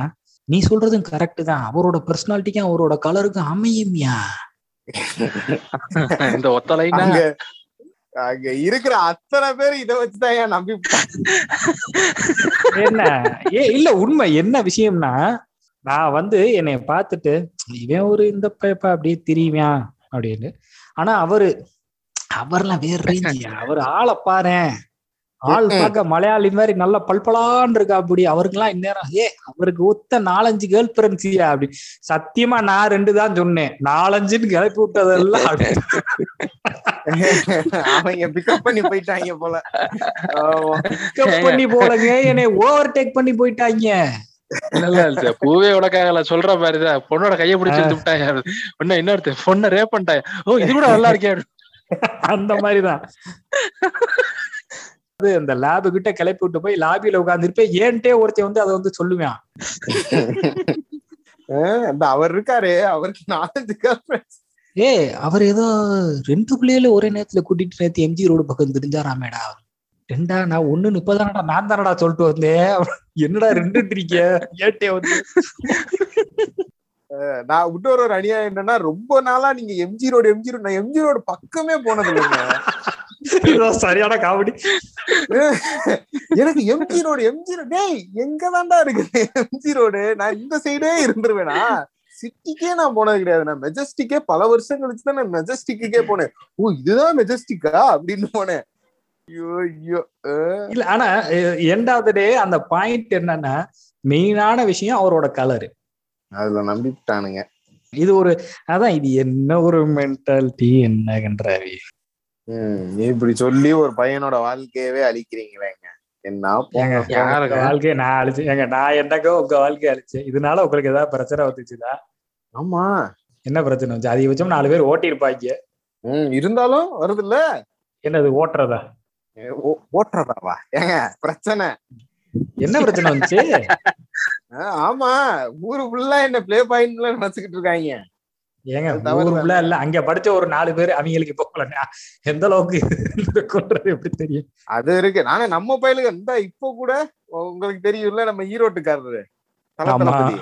S1: நீ சொல்றதும் கரெக்ட் தான். அவரோட பர்சனாலிட்டிக்கும் அவரோட கலருக்கும் அமையும்யா
S2: இந்த ஒத்தலைனா
S3: அங்க அங்க இருக்கிற அத்தனை பேர் இத வச்சுதான் நம்பி
S1: என்ன? ஏ இல்ல உண்மை என்ன விஷயம்னா நான் வந்து என்னைய பார்த்துட்டு இவன் ஒரு இந்த பைப்பா அப்படியே திரிவான் அப்படின்னு. ஆனா அவரு அவர்லாம் வேற அவர் ஆளை பாரேன் ஆள் பார்க்க மலையாளி மாதிரி நல்ல பல்பலான்னு இருக்கா அப்படி. அவருக்கெல்லாம் இந்நேரம் ஏ அவருக்கு ஒத்த நாலஞ்சு கேர்ள் ஃபிரெண்ட்ஸியா அப்படி. சத்தியமா நான் ரெண்டு தான் சொன்னேன். நாலஞ்சுன்னு கிளப்பி விட்டதெல்லாம்.
S3: அவங்க பிக்கப் பண்ணி போயிட்டாங்க போல.
S1: up பண்ணி போலங்க. என்னை ஓவர் டேக் பண்ணி போயிட்டாங்க.
S2: இல்ல இல்ல பூவே உனக்காகல சொல்ற மாதிரிதான். பொண்ணோட கைய பிடிச்சு விட்டாங்க ஒன்னு இன்னொருத்த பொண்ணை ரேப் பண்ணிட்டாங்க. ஓ இது கூட நல்லா இருக்கே.
S1: அந்த மாதிரிதான். அது அந்த லேபு கிட்ட கிளப்பி விட்டு போய் லாபியில உட்காந்துருப்பேன் ஏன்ட்டே ஒருத்தன் வந்து அதை வந்து சொல்லுவான்.
S3: அவர் இருக்காரு. அவருக்கு நாலஞ்சு.
S1: ஏ அவர் ஏதோ ரெண்டு பிள்ளைகள ஒரே நேரத்துல கூட்டிட்டு நேத்து எம்ஜி ரோடு பக்கம் தெரிஞ்சாராமேடா. ரெண்டா நான் ஒண்ணு இப்பதானடா நான் தானடா சொல்லிட்டு வந்தேன் என்னடா ரெண்டு இருக்கீங்க ஏட்டே வந்து.
S3: நான் இன்னொரு ஒரு அநியாயம் என்னன்னா ரொம்ப நாளா நீங்க எம்ஜி ரோடு எம்ஜி ரோடு நான் எம்ஜி ரோடு பக்கமே போனது இல்லைங்க.
S1: சரியான காமெடி.
S3: எனக்கு எம்ஜி ரோடு எம்ஜி ரோடு டேய் எங்க தான்டா இருக்குது எம்ஜி ரோடு நான் இந்த சைடே இருந்துருவேனா? சிட்டிக்கே நான் போனது கிடையாது. நான் மெஜஸ்டிக்கே பல வருஷம் கழிச்சு தான் நான் மெஜஸ்டிக்கே போனேன். ஓ இதுதான் மெஜஸ்டிக்கா அப்படின்னு போனேன்.
S1: இல்ல ஆனா எண்ட் ஆஃப் த டே அந்த பாயிண்ட் என்னன்னா மெயினான விஷயம் அவரோட கலரு
S3: அதுல நம்பிட்டானுங்க.
S1: இது ஒரு அதான் இது என்ன ஒரு மென்டாலிட்டி என்னன்றாரு
S3: ஹம் இப்படி சொல்லி ஒரு பையனோட வாழ்க்கையவே அழிக்கிறீங்களேங்க. என்ன
S1: வாழ்க்கைய நான் அழிச்சு ஏங்க நான் என்னங்க உங்க வாழ்க்கைய அழிச்சேன். இதனால உங்களுக்கு ஏதாவது பிரச்சனை வந்துச்சுதா?
S3: ஆமா.
S1: என்ன பிரச்சனை வந்துச்சு? அதிகபட்சம் நாலு பேர் ஓட்டி இருப்பாங்க
S3: ஹம் இருந்தாலும் வருது இல்ல
S1: என்னது ஓட்டுறதா?
S3: ஓட்டுறதாவா? ஏங்க பிரச்சனை.
S1: என்ன பிரச்சனை வந்துச்சு?
S3: ஆமா ஊரு ஃபுல்லா என்ன பிளே பாயிண்ட்ல நினைச்சுக்கிட்டு இருக்காங்க.
S1: ஏங்க
S3: தவறு
S1: ஊருக்குள்ள இல்ல அங்க படிச்ச ஒரு நாலு பேர் அவங்களுக்கு போகல எந்த அளவுக்கு இருக்குன்றது எப்படி தெரியும்?
S3: அது இருக்கு. நானே நம்ம பயிலுக்கு இந்த இப்போ கூட உங்களுக்கு தெரியும்ல நம்ம ஈரோட்டுக்காரரு. தளபதி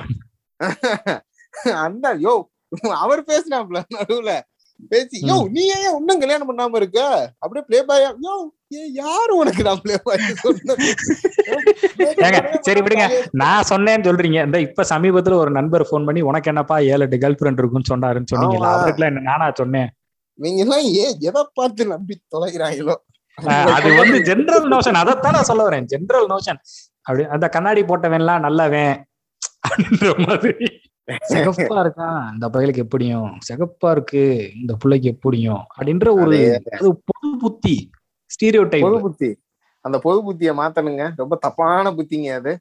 S3: அந்த யோ அவர் பேசினாப்ல நடுவுல. பேசி யோ நீ ஏன் இன்னும் கல்யாணம் பண்ணாம இருக்க? அப்படியே ப்ளே பாயா யோ யாரு உனக்கு நான் ப்ளே பாய்
S1: சரி விடுங்க. நான் சொன்னேன்னு சொல்றீங்க. இந்த இப்ப சமீபத்துல ஒரு நண்பர் ஃபோன் பண்ணி உனக்கு என்னப்பா ஏழு எட்டு கேர்ள் ஃபிரெண்ட் இருக்குன்னு சொன்னாருன்னு. அவருக்குலாம் என்ன நானா சொன்னேன்.
S3: நீங்க எல்லாம் ஏன் எதை பார்த்து நம்பி தொலைகிறாங்களோ?
S1: அது வந்து ஜென்ரல் நோஷன் அதைத்தான் நான் சொல்ல வரேன். ஜென்ரல் நோஷன் அப்படி அந்த கண்ணாடி போட்டவன்லாம் நல்லவன். அப்படின்ற மாதிரி. சிகப்பா இருக்கான் இந்த பையலுக்கு எப்படியும்? சிகப்பா இருக்கு இந்த பிள்ளைக்கு எப்படியும்? அப்படின்ற ஒரு அது பொது புத்தி ஸ்டீரியோ
S3: பொது
S1: டைப்
S3: புத்தி. அந்த பொது புத்திய மாத்தணுங்க. ரொம்ப தப்பான புத்திங்க அது.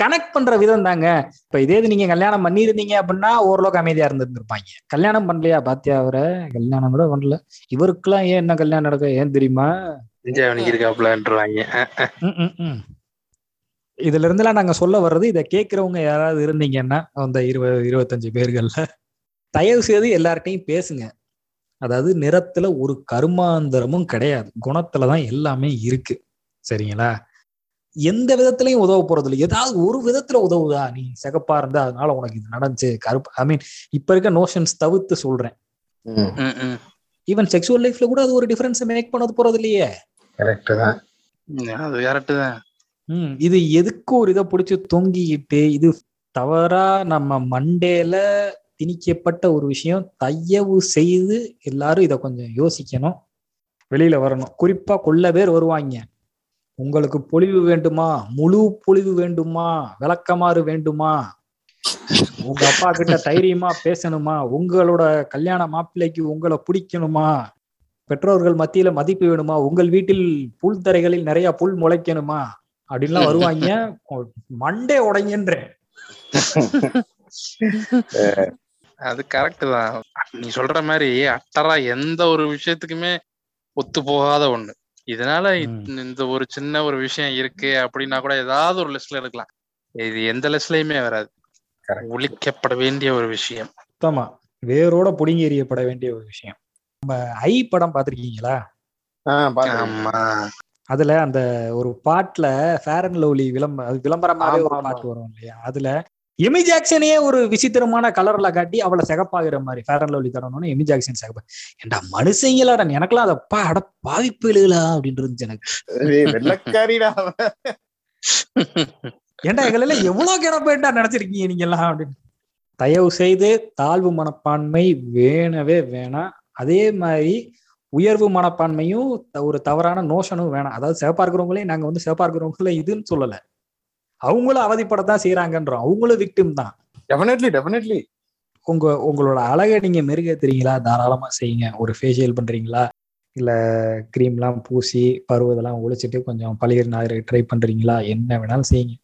S1: கனெக்ட் பண்ற விதம் தாங்க. இப்ப இதே இது நீங்க கல்யாணம் பண்ணிருந்தீங்க அப்படின்னா ஓரளவுக்கு அமைதியா இருந்திருந்திருப்பாங்க. கல்யாணம் பண்ணலையா பாத்தியா அவரை? கல்யாணம் கூட பண்ணல. இவருக்கெல்லாம் ஏன் என்ன கல்யாணம் நடக்க ஏன் தெரியுமா?
S2: இருக்காப்லன்றாங்க.
S1: இதுல இருந்தெல்லாம் நாங்க சொல்ல வர்றது இதை கேட்கிறவங்க யாராவது இருந்தீங்கன்னா அந்த இருபது இருபத்தஞ்சு பேர்கள்ல தயவு செய்து எல்லார்ட்டையும் பேசுங்க. அதாவது நிறத்துல ஒரு கருமாந்திரமும் கிடையாது. குணத்துலதான் எல்லாமே இருக்கு. சரிங்களா? எந்த விதத்திலையும் உதவ போறது இல்லை ஏதாவது ஒரு விதத்துல உதவுதா? நீ சிகப்பா இருந்தா அதனால உனக்கு இது நடந்துச்சு. கருப்பு ஐ மீன் இப்ப இருக்க நோஷன்ஸ் தவிர்த்து சொல்றேன்.
S3: ம்.
S2: ம், ம்.
S1: ஈவன் செக்ஷுவல் லைஃப்ல கூட அது ஒரு டிஃபரன்ஸ் மேக் பண்ணது போறது இல்லையே
S3: கரெக்ட் தான்
S2: அது கரெக்ட் தான்.
S1: ம் இது எதுக்கு ஒரு இதை பிடிச்சி தொங்கிக்கிட்டு இது தவறா நம்ம மண்டேல திணிக்கப்பட்ட ஒரு விஷயம். தயவு செய்து எல்லாரும் இதை கொஞ்சம் யோசிக்கணும். வெளியில வரணும். குறிப்பா கொள்ள பேர் வருவாங்க. உங்களுக்கு பொழிவு வேண்டுமா? முழு பொழிவு வேண்டுமா? விளக்கமாறு வேண்டுமா? உங்க அப்பா கிட்ட தைரியமா பேசணுமா? உங்களோட கல்யாண மாப்பிள்ளைக்கு உங்களை பிடிக்கணுமா? பெற்றோர்கள் மத்தியில மதிப்பு வேணுமா? உங்கள் வீட்டில் புல் தரைகளில் நிறைய புல் முளைக்கணுமா? அப்படின்லாம் வருவாங்க. மண்டே உடைங்கன்றேன்.
S2: அது கரெக்ட் தான். நீ சொல்ற மாதிரி அட்டரா எந்த ஒரு விஷயத்துக்குமே ஒத்து போகாத ஒண்ணு. இதனால. இந்த ஒரு சின்ன ஒரு விஷயம் இருக்கு அப்படின்னா கூட ஏதாவது ஒரு லிஸ்ட்ல இருக்கலாம் இது எந்த லிஸ்ட்லயுமே வராது.
S3: Correct.
S2: ஒழிக்கப்பட வேண்டிய ஒரு விஷயம்.
S1: சுத்தமா வேரோட புடுங்கி எறியப்பட வேண்டிய ஒரு விஷயம். நம்ம ஐ படம்
S3: பாத்துருக்கேன்.
S2: ஆமா.
S1: அதுல அந்த ஒரு பாட்டுல ஃபேர் அண்ட் லவ்லி விளம்ப அது விளம்பரமாவே ஒரு. பாட்டு வரும் இல்லையா அதுல எமி ஜாக்சனையே ஒரு விசித்திரமான கலர்ல காட்டி அவளை சிகப்பாகிற மாதிரி ஃபேர் அண்ட் லவ்லி தரணும்னு எமி ஜாக்சன் சிகப்பா ஏன்டா மனுஷங்களாடா எனக்கெல்லாம் அதை பா அட பாவிப்பு எழுதலா அப்படின்னு இருந்துச்சு எனக்கு. ஏன்டா எங்களெல்லாம் எவ்வளவு கிடப்பேன்டா நினைச்சிருக்கீங்க நீங்க எல்லாம் அப்படின்னு தயவு செய்து தாழ்வு மனப்பான்மை வேணவே வேணாம் அதே மாதிரி உயர்வு மனப்பான்மையும் ஒரு தவறான நோஷனும் வேணாம். அதாவது சிவப்பா இருக்கிறவங்களே நாங்க வந்து சிவப்பா இருக்கிறவங்கள இதுன்னு சொல்லல. அவங்களும் அவதிப்படத்தான் செய்யறாங்கன்றோம் அவங்களும் விக்டிம் தான்.
S3: டெஃபினெட்லி டெஃபினெட்லி
S1: உங்க உங்களோட அழகை நீங்க மெருகேத்துறீங்களா தாராளமா செய்யுங்க. ஒரு ஃபேஷியல் பண்றீங்களா? இல்ல கிரீம்லாம் பூசி பருவதெல்லாம் ஒழிச்சிட்டு கொஞ்சம் பளிர் நாயிறு ட்ரை பண்றீங்களா? என்ன வேணாலும் செய்யுங்க.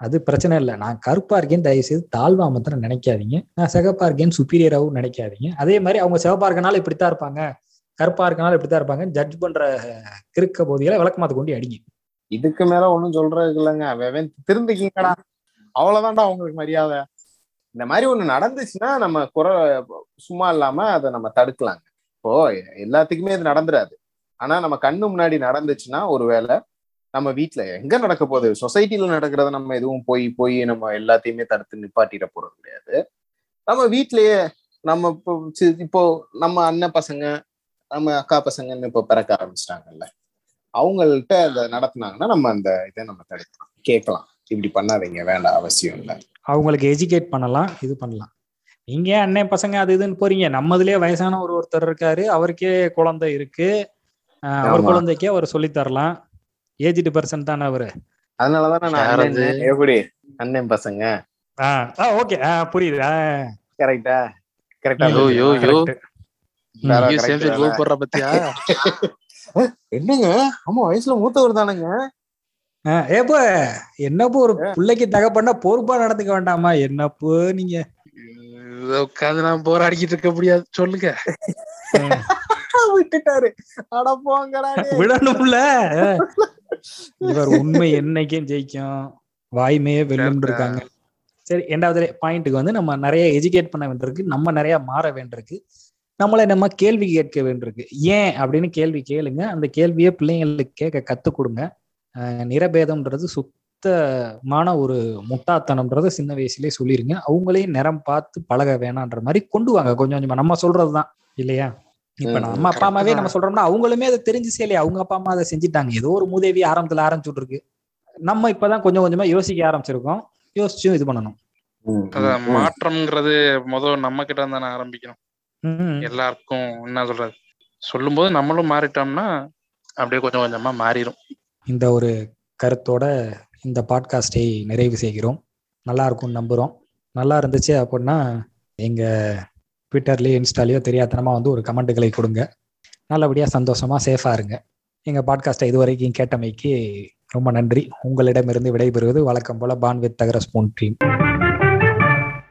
S1: அது பிரச்சனை இல்லை. நான் கருப்பா இருக்கேன்னு தயவு செய்து தாழ்வா மாத்திரம் நினைக்காதீங்க. நான் சிகப்பா இருக்கேன்னு சுப்பீரியராகவும் நினைக்காதீங்க. அதே மாதிரி அவங்க சிவப்பா இருக்கனால இப்படித்தான் இருப்பாங்க. கருப்பா இருக்கனால இப்படித்தான் இருப்பாங்க. ஜட்ஜ் பண்ற கிறுக்க போதிகளை விளக்கமாத்த கொண்டு அடிங்க.
S3: இதுக்கு மேல ஒண்ணும் சொல்றதுக்கு இல்லைங்க. திருந்திக்கீங்கடா திருந்திக்கிங்கடா. அவ்வளவுதான்டா உங்களுக்கு மரியாதை. இந்த மாதிரி ஒண்ணு நடந்துச்சுன்னா நம்ம குறை சும்மா இல்லாம அதை நம்ம தடுக்கலாங்க. இப்போ எல்லாத்துக்குமே இது நடந்துராது. ஆனா நம்ம கண்ணு முன்னாடி நடந்துச்சுன்னா ஒருவேளை நம்ம வீட்டுல எங்க நடக்க போகுது? சொசைட்டில நடக்கிறத நம்ம எதுவும் போய் போய் நம்ம எல்லாத்தையுமே தடுத்து நிப்பாட்டிட போறது கிடையாது. நம்ம வீட்லயே நம்ம இப்போ சி- இப்போ நம்ம அண்ணன் பசங்க நம்ம அக்கா பசங்கன்னு இப்போ பிறக்க ஆரம்பிச்சிட்டாங்கல்ல. அவங்கள்ட்ட அதை நடத்துனாங்கன்னா நம்ம அந்த இதை நம்ம தடுக்கலாம். கேட்கலாம். இப்படி பண்ணாதீங்க வேண்டாம் அவசியம் இல்லை.
S1: அவங்களுக்கு எஜுகேட் பண்ணலாம் இது பண்ணலாம். நீங்க அண்ணன் பசங்க அது இதுன்னு போறீங்க. நம்மதுலயே வயசான ஒரு ஒருத்தர் இருக்காரு. அவருக்கே குழந்தை இருக்கு. அவர். குழந்தைக்கே அவர் சொல்லி தரலாம். ஏஜ்டு பர்சன் தானே அவரு.
S3: அதனாலதானே நான்? எப்படி? அண்ணன் பசங்க.
S1: ஆஹ் ஓகே. புரியுது. ஆஹ்
S3: கரெக்டா கரெக்டா
S2: போடுற பத்தியா?
S3: என்னங்க? ஆமா வயசுல மூத்தவர் தானேங்க?
S1: ஏப்போ என்னப்போ ஒரு பிள்ளைக்கு தகப்பன்னா பொறுப்பா நடந்துக்க வேண்டாமா? என்னப்போ நீங்க?
S2: உட்காந்து நான் போராடிக்கிட்டு இருக்க முடியாது. சொல்லுங்க.
S3: விட்டுட்டாரு. அட போங்கடா.
S1: விடணும்ல. இவர் உண்மை என்னைக்கும் ஜெயிக்கும். வாய்மையே வெல்லும் இருக்காங்க. சரி ரெண்டாவது பாயிண்ட்டுக்கு வந்து நம்ம நிறைய எஜுகேட் பண்ண வேண்டியிருக்கு. நம்ம நிறைய மாற வேண்டியிருக்கு. நம்மளை நம்ம கேள்வி கேட்க வேண்டியிருக்கு. ஏன் அப்படின்னு கேள்வி கேளுங்க. அந்த கேள்வியை பிள்ளைங்களுக்கு கேட்க கத்துக் கொடுங்க. நிறபேதம்ன்றது சுத்தமான ஒரு முட்டாத்தனம்ன்றத சின்ன வயசுலயே சொல்லிருங்க. அவங்களையும் நிறம் பார்த்து பழக வேணான்ற மாதிரி கொண்டு வாங்க. கொஞ்சம் கொஞ்சமா. நம்ம சொல்றதுதான். இல்லையா? இப்ப நம்ம அப்பா அம்மாவே நம்ம சொல்றோம்னா அவங்களுமே அதை தெரிஞ்சு செய்யலையா அவங்க அப்பா அம்மா அதை செஞ்சுட்டாங்க. ஏதோ ஒரு மூதேவி ஆரம்பத்துல ஆரம்பிச்சுட்டு இருக்கு நம்ம இப்பதான் கொஞ்சம் கொஞ்சமா யோசிக்க ஆரம்பிச்சிருக்கோம். யோசிச்சும் இது பண்ணணும்.
S2: மாற்றம்ங்கிறது முதல் நம்ம கிட்ட இருந்தானே ஆரம்பிக்கணும். எல்லாருக்கும் என்ன சொல்றது? சொல்லும்போது நம்மளும் மாறிட்டோம்னா அப்படியே கொஞ்சம் கொஞ்சமா மாறிடும்
S1: இந்த ஒரு கருத்தோட இந்த பாட்காஸ்டை நிறைவு செய்கிறோம். நல்லா இருக்கும்னு நம்புறோம். நல்லா இருந்துச்சு அப்படின்னா எங்க ட்விட்டர்லயோ இன்ஸ்டாலயோ தெரியாதனமா வந்து ஒரு கமெண்ட்டுகளை கொடுங்க. நல்லபடியா சந்தோஷமா சேஃபா இருங்க. எங்க பாட்காஸ்டை இதுவரைக்கும் கேட்டமைக்கு ரொம்ப நன்றி. உங்களிடமிருந்து விடைபெறுவது வழக்கம் போல பான் வித் தகர ஸ்பூன் டீம்.